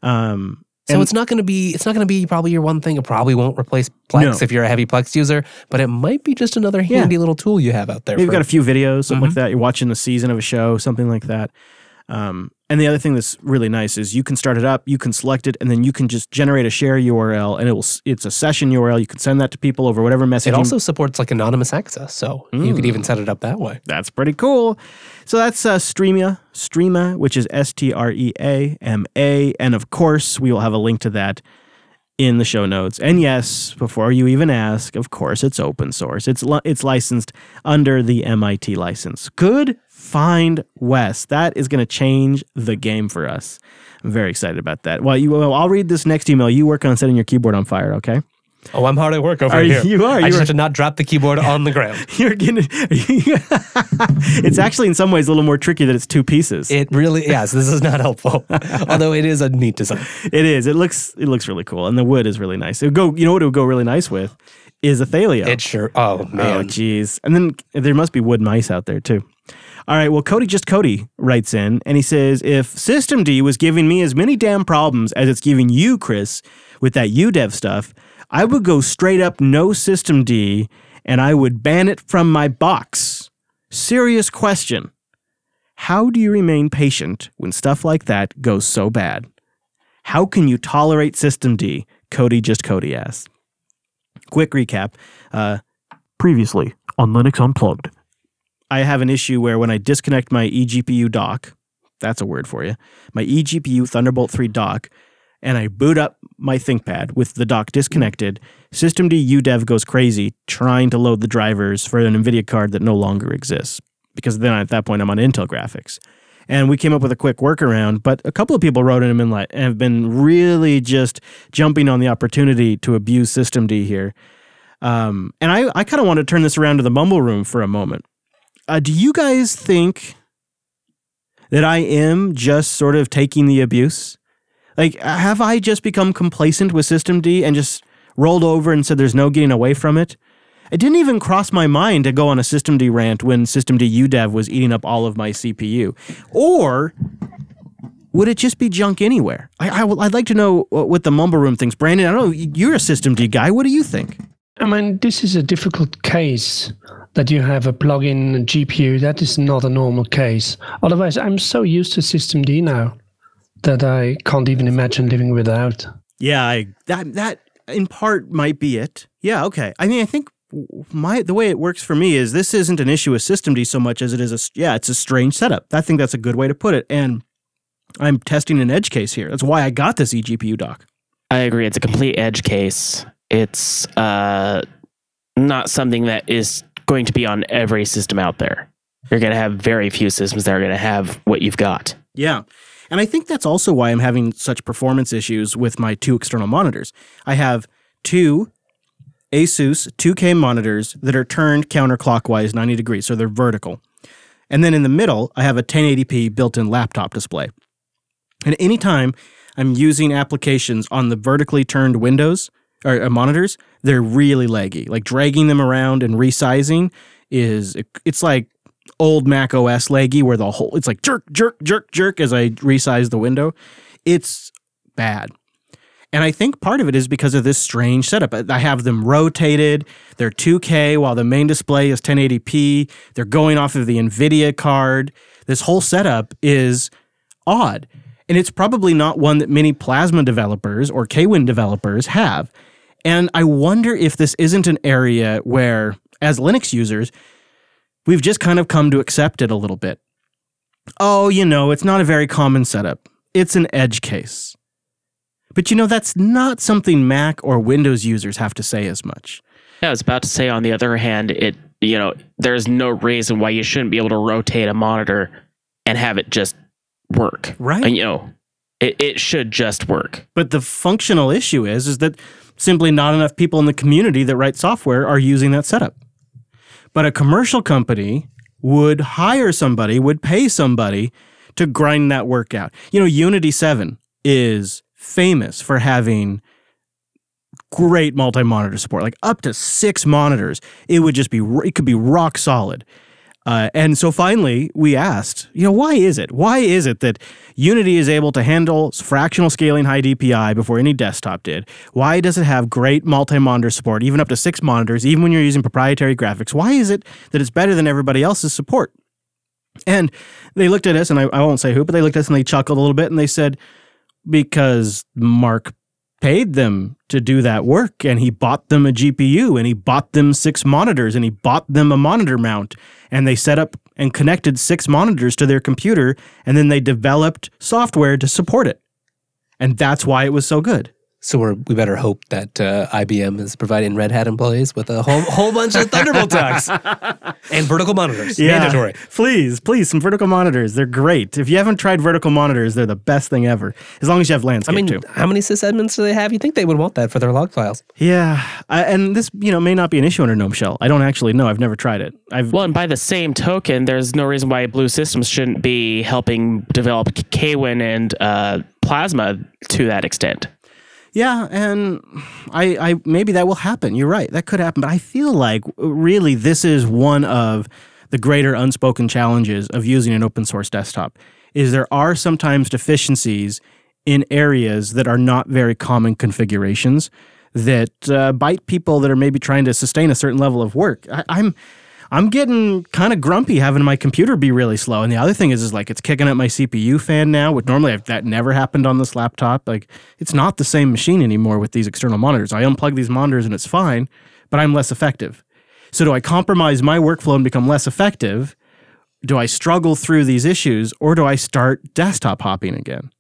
Um, So it's not going to be it's not going to be probably your one thing. It probably won't replace Plex No. if you're a heavy Plex user, but it might be just another Yeah. handy little tool you have out there. Maybe you've got a few videos, something Mm-hmm. like that. You're watching the season of a show, something like that. Um, and the other thing that's really nice is you can start it up, you can select it, and then you can just generate a share URL, and it will. It's a session URL. You can send that to people over whatever messaging. it also supports like anonymous access, so you could Mm. even set it up that way. that's pretty cool. So that's uh, Streamia, Streama, which is S T R E A M A, and of course we will have a link to that in the show notes. And yes, before you even ask, of course it's open source. It's li- it's licensed under the MIT license. Good find, Wes. That is going to change the game for us. I'm very excited about that. Well, you, well, I'll read this next email. You work on setting your keyboard on fire, okay? Oh, I'm hard at work over Are here. you- are. you I just are. have to not drop the keyboard on the ground. You're getting. it's actually in some ways a little more tricky that it's two pieces. It really, yes, this is not helpful. Although it is a neat design. It is. It looks. It looks really cool, and the wood is really nice. It would go. You know what it would go really nice with is a Thelio. It sure. Oh oh, jeez. And then there must be wood mice out there too. All right. Well, Cody, just Cody writes in, and he says, if System D was giving me as many damn problems as it's giving you, Chris, with that UDEV stuff, I would go straight up no System D, and I would ban it from my box. Serious question. How do you remain patient when stuff like that goes so bad? How can you tolerate System D? Cody just Cody asks. Quick recap. Uh, previously on Linux Unplugged, I have an issue where when I disconnect my eGPU dock, that's a word for you, my eGPU Thunderbolt 3 dock, and I boot up my ThinkPad with the dock disconnected, Systemd UDEV goes crazy trying to load the drivers for an NVIDIA card that no longer exists. Because then at that point I'm on Intel graphics. And we came up with a quick workaround, but a couple of people wrote in and have been really just jumping on the opportunity to abuse Systemd here. Um, and I, I kind of want to turn this around to the Mumble Room for a moment. Uh, do you guys think that I am just sort of taking the abuse? Like, have I just become complacent with System D and just rolled over and said there's no getting away from it? It didn't even cross my mind to go on a System D rant when System D UDEV was eating up all of my CPU. Or would it just be junk anywhere? I, I, would like to know what the mumble room thinks. Brandon, I don't know. You're a System D guy. What do you think? I mean, this is a difficult case that you have a plug-in GPU. That is not a normal case. Otherwise, I'm so used to System D now that I can't even imagine living without. Yeah, I, that that in part might be it. Yeah, okay. I mean, I think my the way it works for me is this isn't an issue with System D so much as it is a yeah, it's a strange setup. I think that's a good way to put it. And I'm testing an edge case here. That's why I got this eGPU dock. I agree. It's a complete edge case. It's uh, not something that is going to be on every system out there. You're going to have very few systems that are going to have what you've got. Yeah. And I think that's also why I'm having such performance issues with my two external monitors. I have two Asus 2K monitors that are turned counterclockwise 90 degrees, so they're vertical. And then in the middle, I have a 1080p built in laptop display. And anytime I'm using applications on the vertically turned windows or uh, monitors, they're really laggy. Like dragging them around and resizing is it's like old Mac OS laggy where the whole it's like jerk jerk jerk jerk as I resize the window. It's bad. And I think part of it is because of this strange setup. I have them rotated. They're 2K while the main display is 1080p. They're going off of the NVIDIA card. This whole setup is odd. And it's probably not one that many Plasma developers or KWin developers have. And I wonder if this isn't an area where, as Linux users, we've just kind of come to accept it a little bit. Oh, you know, it's not a very common setup. It's an edge case. But you know, that's not something Mac or Windows users have to say as much. Yeah, I was about to say, on the other hand, it, you know, there's no reason why you shouldn't be able to rotate a monitor and have it just work. Right. And, you know, it, it should just work. But the functional issue is is that simply not enough people in the community that write software are using that setup. But a commercial company would hire somebody, would pay somebody to grind that work out. You know, Unity 7 is famous for having great multi-monitor support, like up to six monitors. It would just be, it could be rock solid. Uh, and so finally, we asked, you know, why is it? Why is it that Unity is able to handle fractional scaling high DPI before any desktop did? Why does it have great multi monitor support, even up to six monitors, even when you're using proprietary graphics? Why is it that it's better than everybody else's support? And they looked at us, and I, I won't say who, but they looked at us and they chuckled a little bit and they said, because Mark paid them to do that work and he bought them a GPU and he bought them six monitors and he bought them a monitor mount and they set up and connected six monitors to their computer and then they developed software to support it. And that's why it was so good. So we're, we better hope that uh, IBM is providing Red Hat employees with a whole, whole bunch of Thunderbolt docks and vertical monitors. Yeah, Mandatory. Please, please, some vertical monitors. They're great. If you haven't tried vertical monitors, they're the best thing ever. As long as you have landscape I mean, too. how many sysadmins do they have? You think they would want that for their log files? Yeah, I, and this you know may not be an issue under GNOME Shell. I don't actually know. I've never tried it. I've well, and by the same token, there's no reason why Blue Systems shouldn't be helping develop KWin and uh, Plasma to that extent. Yeah, and I, I maybe that will happen. You're right. That could happen. But I feel like really this is one of the greater unspoken challenges of using an open source desktop is there are sometimes deficiencies in areas that are not very common configurations that uh, bite people that are maybe trying to sustain a certain level of work. I, I'm I'm getting kind of grumpy having my computer be really slow. And the other thing is, is like it's kicking up my CPU fan now, which normally I've, that never happened on this laptop. Like it's not the same machine anymore with these external monitors. I unplug these monitors and it's fine, but I'm less effective. So do I compromise my workflow and become less effective? Do I struggle through these issues or do I start desktop hopping again?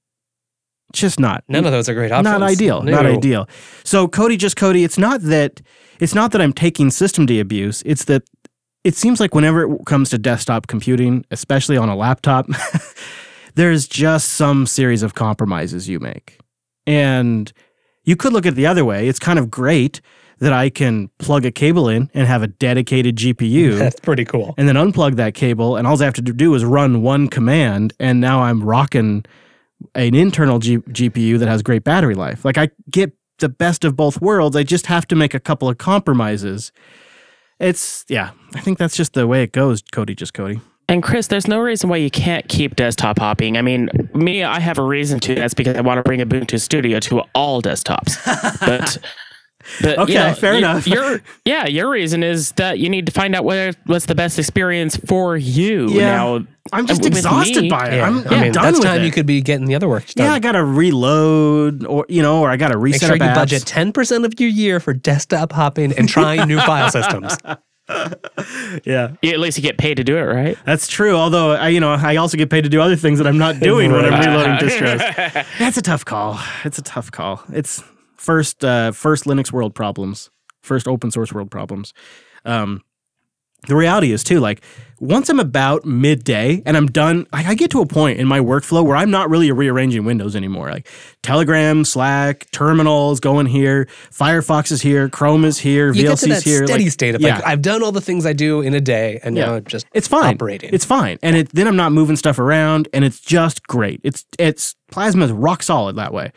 Just not. None of those are great options. Not ideal. No. Not ideal. So Cody, just Cody. It's not that. It's not that I'm taking system D abuse. It's that it seems like whenever it comes to desktop computing, especially on a laptop, there's just some series of compromises you make. And you could look at it the other way. It's kind of great that I can plug a cable in and have a dedicated GPU. That's pretty cool. And then unplug that cable, and all I have to do is run one command, and now I'm rocking an internal G- GPU that has great battery life. Like I get the best of both worlds. I just have to make a couple of compromises. It's yeah, I think that's just the way it goes. Cody, just Cody. And Chris, there's no reason why you can't keep desktop hopping. I mean, me, I have a reason to. That's because I want to bring Ubuntu Studio to all desktops. But, but you Okay, know, fair y- enough. Your yeah, your reason is that you need to find out what what's the best experience for you. Yeah. Now, I'm uh, just exhausted me- by it. Yeah, I'm, I I'm mean done that's with time it. you could be getting the other work done. yeah, I gotta reload, or you know, or I gotta Make reset sure you apps. budget ten percent of your year for desktop hopping and trying new file systems. Yeah, you- at least you get paid to do it, right? that's true. Although I, you know, I also get paid to do other things that I'm not doing when I'm reloading distros. That's a tough call. It's a tough call. It's first, uh, first Linux world problems, first open source world problems. Um, the reality is too, like once I'm about midday and I'm done, like I get to a point in my workflow where I'm not really rearranging windows anymore. Like Telegram, Slack, terminals going here, Firefox is here, Chrome is here, You get to VLC's here. steady like, state of yeah. like I've done all the things I do in a day, and now I'm just it's fine. operating. It's fine, and it, then I'm not moving stuff around, and it's just great. It's it's plasma is rock solid that way.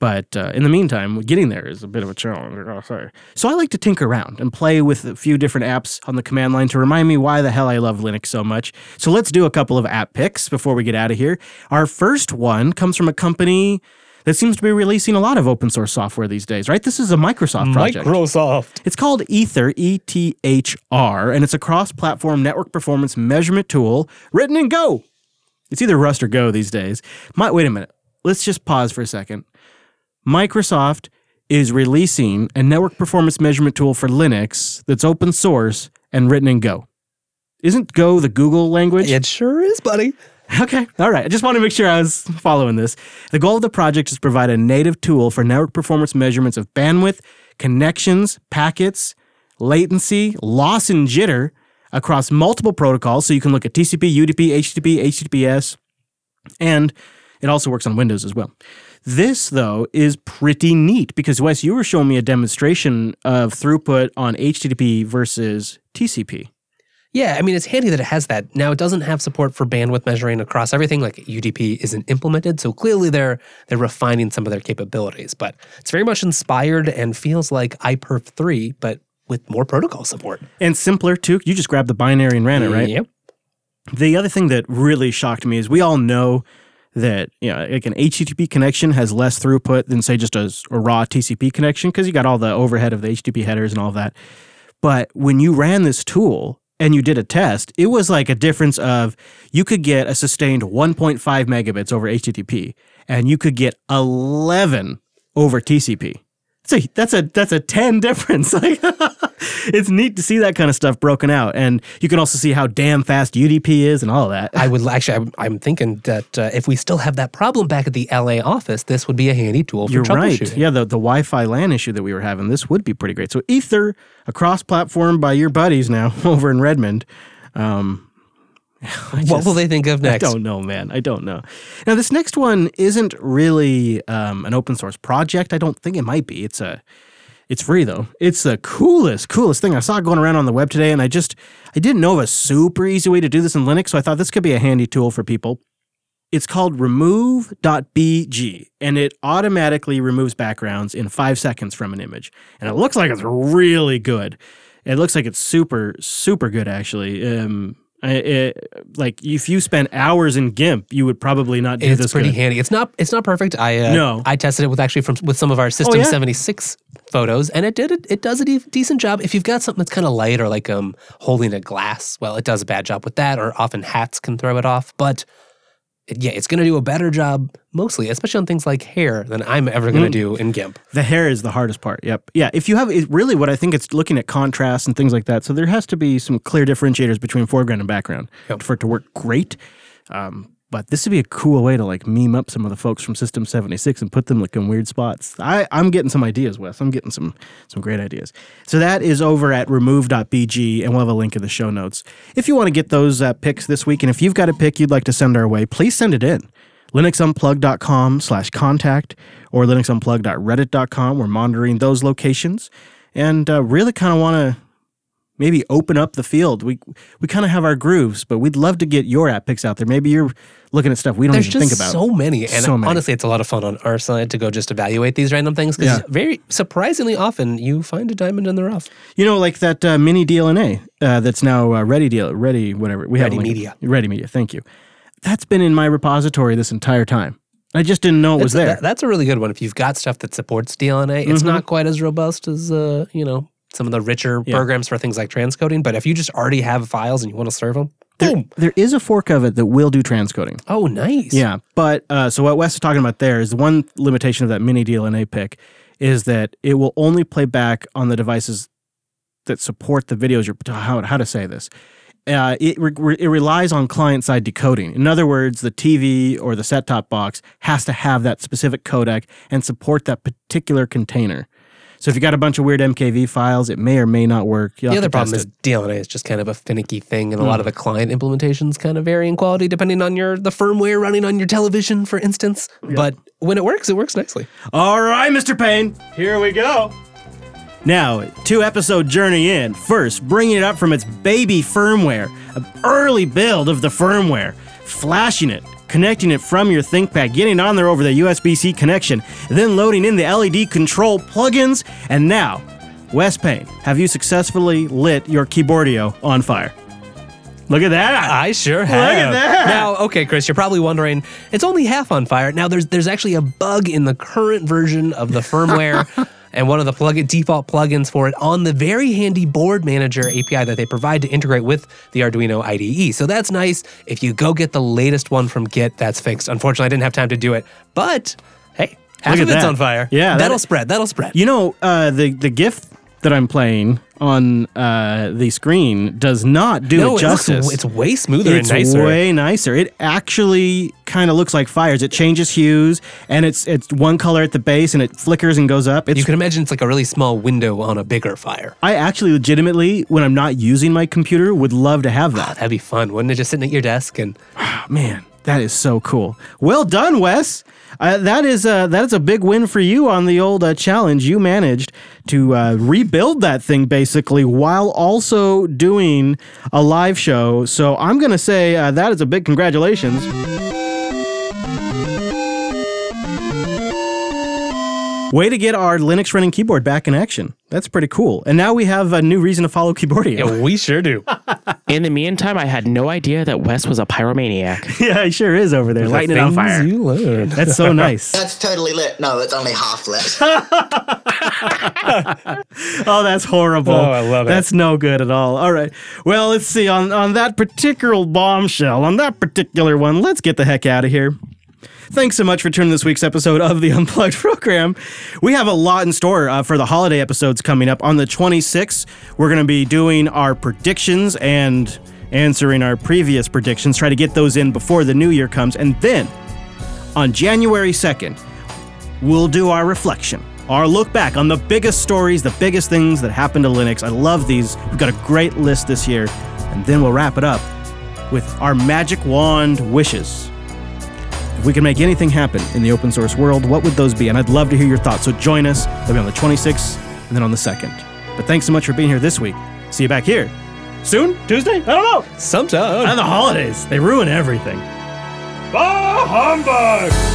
But uh, in the meantime, getting there is a bit of a challenge. Oh, sorry. So I like to tinker around and play with a few different apps on the command line to remind me why the hell I love Linux so much. So let's do a couple of app picks before we get out of here. Our first one comes from a company that seems to be releasing a lot of open source software these days, right? This is a Microsoft project. Microsoft. It's called Ethr, E T H R, and it's a cross platform network performance measurement tool written in Go. It's either Rust or Go these days. My, wait a minute. Let's just pause for a second. Microsoft is releasing a network performance measurement tool for Linux that's open source and written in Go. Isn't Go the Google language? It sure is, buddy. Okay. All right. I just want to make sure I was following this. The goal of the project is to provide a native tool for network performance measurements of bandwidth, connections, packets, latency, loss, and jitter across multiple protocols. So you can look at TCP, UDP, HTTP, HTTPS, and it also works on Windows as well. This, though, is pretty neat because, Wes, you were showing me a demonstration of throughput on HTTP versus TCP. Yeah, I mean it's handy that it has that. Now it doesn't have support for bandwidth measuring across everything. Like UDP isn't implemented, so clearly they're they're refining some of their capabilities. But it's very much inspired and feels like iPerf three, but with more protocol support. And simpler, too. You just grabbed the binary and ran it, right? Yep. The other thing that really shocked me is we all know that you know like an HTTP connection has less throughput than say just a raw TCP connection because you got all the overhead of the HTTP headers and all that. But when you ran this tool and you did a test, it was like a difference of you could get a sustained 1.5 megabits over HTTP and you could get 11 over TCP. So that's a that's a 10 difference. Like it's neat to see that kind of stuff broken out and you can also see how damn fast UDP is and all of that. I would actually. I'm, I'm thinking that uh, if we still have that problem back at the LA office, this would be a handy tool for You're right. Yeah, the, the Wi Fi LAN issue that we were having, this would be pretty great. So, Ethr, a cross platform by your buddies now over in Redmond. Um, I What will they think of next? I don't know, man. I don't know. Now, this next one isn't really um, an open source project. I don't think it might be. It's a, it's free though. It's the coolest, coolest thing I saw going around on the web today, and I just, I didn't know of a super easy way to do this in Linux, so I thought this could be a handy tool for people. It's called remove.bg, and it automatically removes backgrounds in five seconds from an image. And it looks like it's really good. It looks like it's super, super good, actually. Um, it, like if you spent hours in GIMP, you would probably not do It's this. It's pretty good. handy. It's not. It's not perfect. I uh, No. Oh, I tested it with actually from with some of our System yeah? 76 photos, and it did it. It does a de- decent job. If you've got something that's kind of light or like um holding a glass, well, it does a bad job with that. Or often hats can throw it off. But yeah, it's going to do a better job mostly, especially on things like hair, than I'm ever going to Mm. do in GIMP. The hair is the hardest part. Yep. Yeah. If you have it, really what I think it's looking at contrast and things like that. So there has to be some clear differentiators between foreground and background Yep. for it to work great. Um, but this would be a cool way to like meme up some of the folks from System 76 and put them like in weird spots. I, I'm getting some ideas, Wes. I'm getting some some great ideas. So that is over at remove.bg, and we'll have a link in the show notes. If you want to get those uh, picks this week, and if you've got a pick you'd like to send our way, please send it in. linuxunplug.com slash contact or linuxunplug.reddit.com. We're monitoring those locations and uh, really kind of want to maybe open up the field. We we kind of have our grooves, but we'd love to get your app picks out there. Maybe you're looking at stuff we don't There's even think about. so many, and So many. honestly, it's a lot of fun on our side to go just evaluate these random things because Yeah. very surprisingly often you find a diamond in the rough. You know, like that uh, mini DLNA uh, that's now uh, Ready Deal, Ready whatever we have Ready a Media. Ready Media. Thank you. That's been in my repository this entire time. I just didn't know it was It's- there. that- that's a really good one. If you've got stuff that supports DLNA, it's not quite as robust as uh, you know some of the richer Yeah. programs for things like transcoding. But if you just already have files and you want to serve them, boom! there is a fork of it that will do transcoding. Oh, nice. Yeah, but uh, so what Wes is talking about there is the one limitation of that mini DLNA pick is that it will only play back on the devices that support the videos you're how, how to say this. Uh, it, re- it relies on client side decoding. In other words, the TV or the set top box has to have that specific codec and support that particular container. So if you got a bunch of weird MKV files, it may or may not work. You'll The other problem is it. DLNA is just kind of a finicky thing, and a lot hmm. of the client implementations kind of vary in quality depending on your the firmware running on your television, for instance. But when it works, it works nicely. All right, Mr. Payne, here we go. Now, two episode journey in. First, bringing it up from its baby firmware, an early build of the firmware, flashing it, connecting it from your ThinkPad, getting on there over the USB C connection, then loading in the LED control plugins. And now, Wes Payne, have you successfully lit your Keyboardio on fire? Look at that. I sure have. Look at that. Now, okay, Chris, you're probably wondering, it's only half on fire. Now, there's there's actually a bug in the current version of the firmware. And one of the plug default plugins for it on the very handy board manager API that they provide to integrate with the Arduino IDE. So that's nice. If you go get the latest one from Git, that's fixed. Unfortunately, I didn't have time to do it. But hey, half Look of it's that. on fire. Yeah, that- that'll spread. That'll spread. You know, uh, the the GIF that I'm playing on uh, the screen does not do no, it it looks, justice. it's way smoother It's and nicer. way nicer. It actually kind of looks like fires. It changes hues, and it's it's one color at the base, and it flickers and goes up. It's you can imagine it's like a really small window on a bigger fire. I actually legitimately, when I'm not using my computer, would love to have that. That'd be fun, wouldn't it? Just sitting at your desk and Oh, man, that is so cool. Well done, Wes. Uh, that is uh, that is a big win for you on the old uh, challenge. You managed to uh, rebuild that thing basically while also doing a live show. So I'm gonna say uh, that is a big congratulations. Way to get our Linux running keyboard back in action. That's pretty cool. And now we have a new reason to follow Keyboardio. yeah, we sure do. In the meantime, I had no idea that Wes was a pyromaniac. yeah, he sure is over there, lighting it on fire. You learn. That's so nice. That's totally lit. No, it's only half lit. Oh, that's horrible. Oh, I love it. That's no good at all. All right. Well, let's see. On on that particular bombshell, on that particular one, let's get the heck out of here. Thanks so much for tuning this week's episode of the Unplugged program. We have a lot in store uh, for the holiday episodes coming up. On the 26th, we're going to be doing our predictions and answering our previous predictions, try to get those in before the new year comes. And then on January 2nd, we'll do our reflection, our look back on the biggest stories, the biggest things that happened to Linux. I love these. We've got a great list this year. And then we'll wrap it up with our magic wand wishes. If we could make anything happen in the open source world, what would those be? And I'd love to hear your thoughts. So join us. They'll be on the 26th and then on the 2nd. But thanks so much for being here this week. See you back here soon? Tuesday? I don't know. Sometime. And the holidays, they ruin everything. Bah humbug!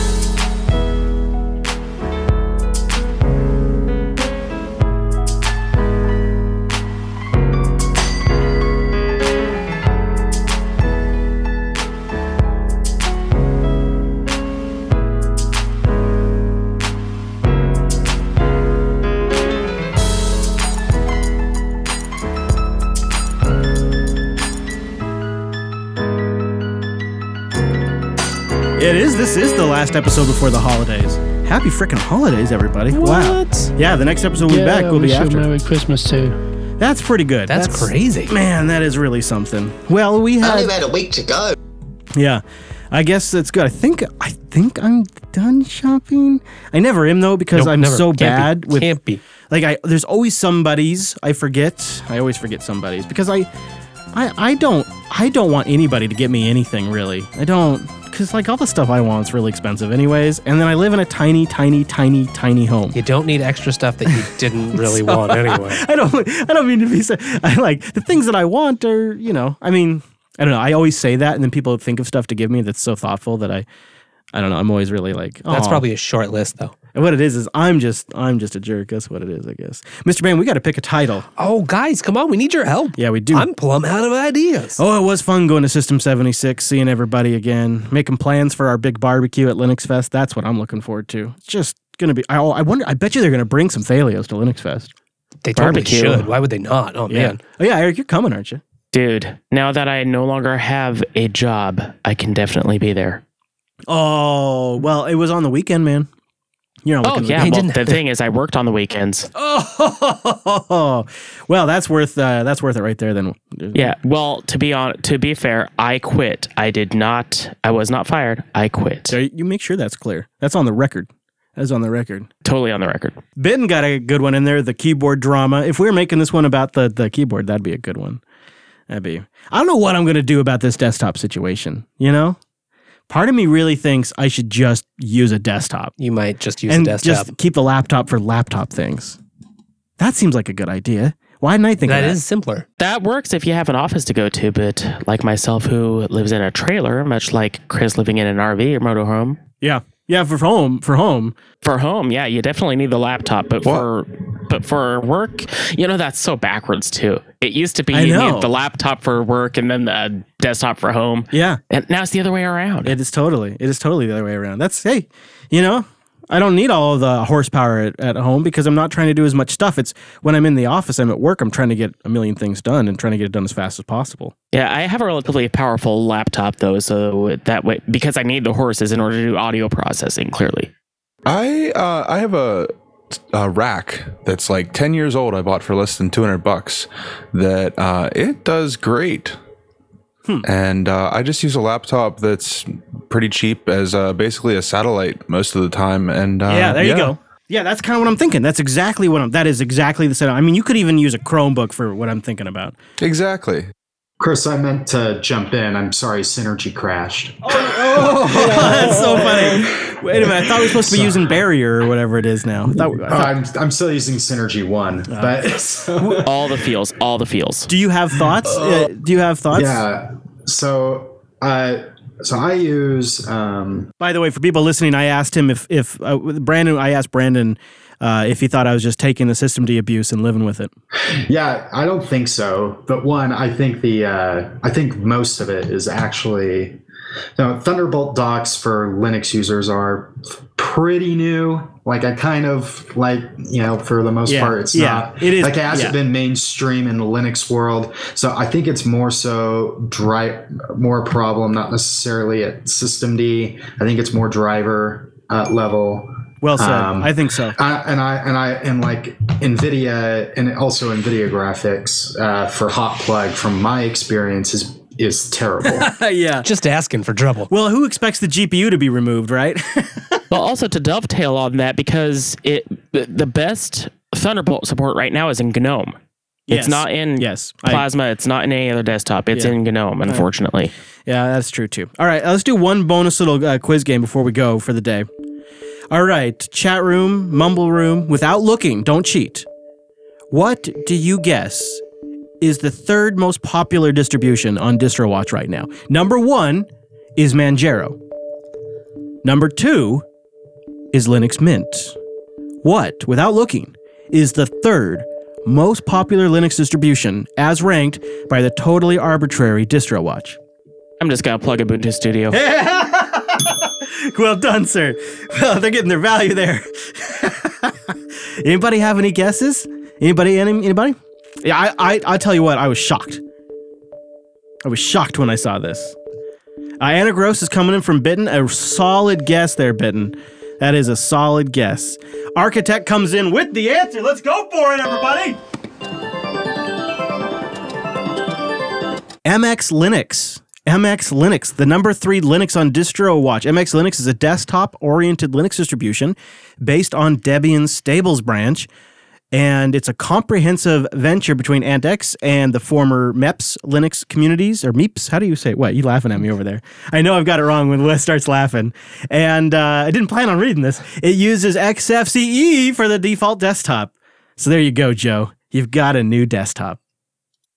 It is. This is the last episode before the holidays. Happy freaking holidays, everybody! Wow. What? Yeah, the next episode we'll be back. We'll wish be you a after. Merry Christmas too. That's pretty good. That's crazy. Man, that is really something. Well, we have Only had. had a week to go. Yeah, I guess that's good. I think. I think I'm done shopping. I never am though because Nope, I'm never. so Can't be. bad with. Can't be. Like I, there's always somebody's I forget. I always forget somebody's because I, I, I don't, I don't want anybody to get me anything really. I don't because like all the stuff I want is really expensive, anyways. And then I live in a tiny, tiny, tiny, tiny home. You don't need extra stuff that you didn't really want anyway. I don't. I don't mean to be. So, I like the things that I want are. You know. I mean. I don't know. I always say that, and then people think of stuff to give me that's so thoughtful that I. I don't know. I'm always really like. That's probably a short list, though. And what it is is I'm just I'm just a jerk. That's what it is, I guess. Mr. Band, we got to pick a title. Oh, guys, come on. We need your help. Yeah, we do. I'm plumb out of ideas. Oh, it was fun going to System 76, seeing everybody again, making plans for our big barbecue at Linux Fest. That's what I'm looking forward to. It's just going to be. I, I wonder. I bet you they're going to bring some Thelios to Linux Fest. they totally barbecue. should. Why would they not? Oh, man. Oh yeah, Eric, you're coming, aren't you? Dude, now that I no longer have a job, I can definitely be there. Oh well, it was on the weekend, man. You're not Oh yeah, Hey, well, the thing is, I worked on the weekends. Oh, well, that's worth uh, that's worth it right there. Then. Yeah, well, to be on, to be fair, I quit. I did not. I was not fired. I quit. So you make sure that's clear. That's on the record. That's on the record. Totally on the record. Ben got a good one in there. The keyboard drama. If we were making this one about the the keyboard, that'd be a good one. That'd be. I don't know what I'm going to do about this desktop situation. You know, part of me really thinks I should just use a desktop You might just use and a desktop. just keep the laptop for laptop things. That seems like a good idea. Why didn't I think that of that? is simpler. That works if you have an office to go to, but like myself, who lives in a trailer, much like Chris living in an RV or motorhome. yeah, yeah. For home, for home. For home, yeah, you definitely need the laptop, but for but for work, you know that's so backwards too. It used to be I you know. need the laptop for work and then the desktop for home, Yeah, and now it's the other way around. it is totally. It is totally the other way around. That's hey, you know. I don't need all of the horsepower at, at home because I'm not trying to do as much stuff. It's when I'm in the office, I'm at work, I'm trying to get a million things done and trying to get it done as fast as possible. Yeah, I have a relatively powerful laptop though, so that way because I need the horses in order to do audio processing. Clearly, I uh, I have a, a rack that's like ten years old. I bought for less than two hundred bucks. That uh, it does great, and uh, I just use a laptop that's pretty cheap as uh, basically a satellite most of the time. And uh, yeah, there you go. Yeah, that's kind of what I'm thinking. That's exactly what I'm. That is exactly the setup. I mean, you could even use a Chromebook for what I'm thinking about. Exactly. Chris, I meant to jump in. I'm sorry, Synergy crashed. Oh that's so funny. Wait a minute, I thought we were supposed to be using Barrier or whatever it is now. I thought, I Oh, thought- I'm, I'm still using Synergy 1. but so, all the feels, all the feels. do you have thoughts? Uh, do you have thoughts? yeah. So, uh, so I use um, By the way, for people listening, I asked him if if uh, Brandon. I asked Brandon uh, if he thought I was just taking the system to abuse and living with it. Yeah, I don't think so. But one, I think the uh, I think most of it is actually no Thunderbolt docks for Linux users are pretty new. Like I kind of like you know for the most Yeah, part it's yeah, not it is- like it hasn't yeah. been mainstream in the Linux world. So I think it's more so dry more a problem, not necessarily at systemd. I think it's more driver uh, level. Well said. Um, I think so. I, and I and I and like Nvidia and also Nvidia graphics uh, for hot plug from my experience is is terrible. yeah. Just asking for trouble. Well, who expects the GPU to be removed, right? Well, also to dovetail on that, because it the the best Thunderbolt support right now is in GNOME. Yes. It's not in yes. I- Plasma. it's not in any other desktop. It's Yeah. in GNOME, unfortunately. Yeah, that's true too. All right, let's do one bonus little uh, quiz game before we go for the day. All right, chat room, mumble room, without looking, don't cheat. What do you guess is the third most popular distribution on DistroWatch right now? Number one is Manjaro. Number two is Linux Mint. What, without looking, is the third most popular Linux distribution as ranked by the totally arbitrary DistroWatch? I'm just gonna plug Ubuntu Studio. Well done, sir. Well, they're getting their value there. anybody have any guesses? Anybody? Any, anybody? Yeah, I, I, I tell you what, I was shocked. I was shocked when I saw this. Uh, Antergos is coming in from Bitten. A solid guess there, Bitten. That is a solid guess. Architect comes in with the answer. Let's go for it, everybody. MX Linux. MX Linux, the number three Linux on DistroWatch. MX Linux is a desktop oriented Linux distribution based on Debian's Stables branch. And it's a comprehensive venture between antiX and the former MEPS Linux communities, or MEPS. How do you say it? What? You laughing at me over there? I know I've got it wrong when Wes starts laughing. And uh, I didn't plan on reading this. It uses XFCE for the default desktop. So there you go, Joe. You've got a new desktop.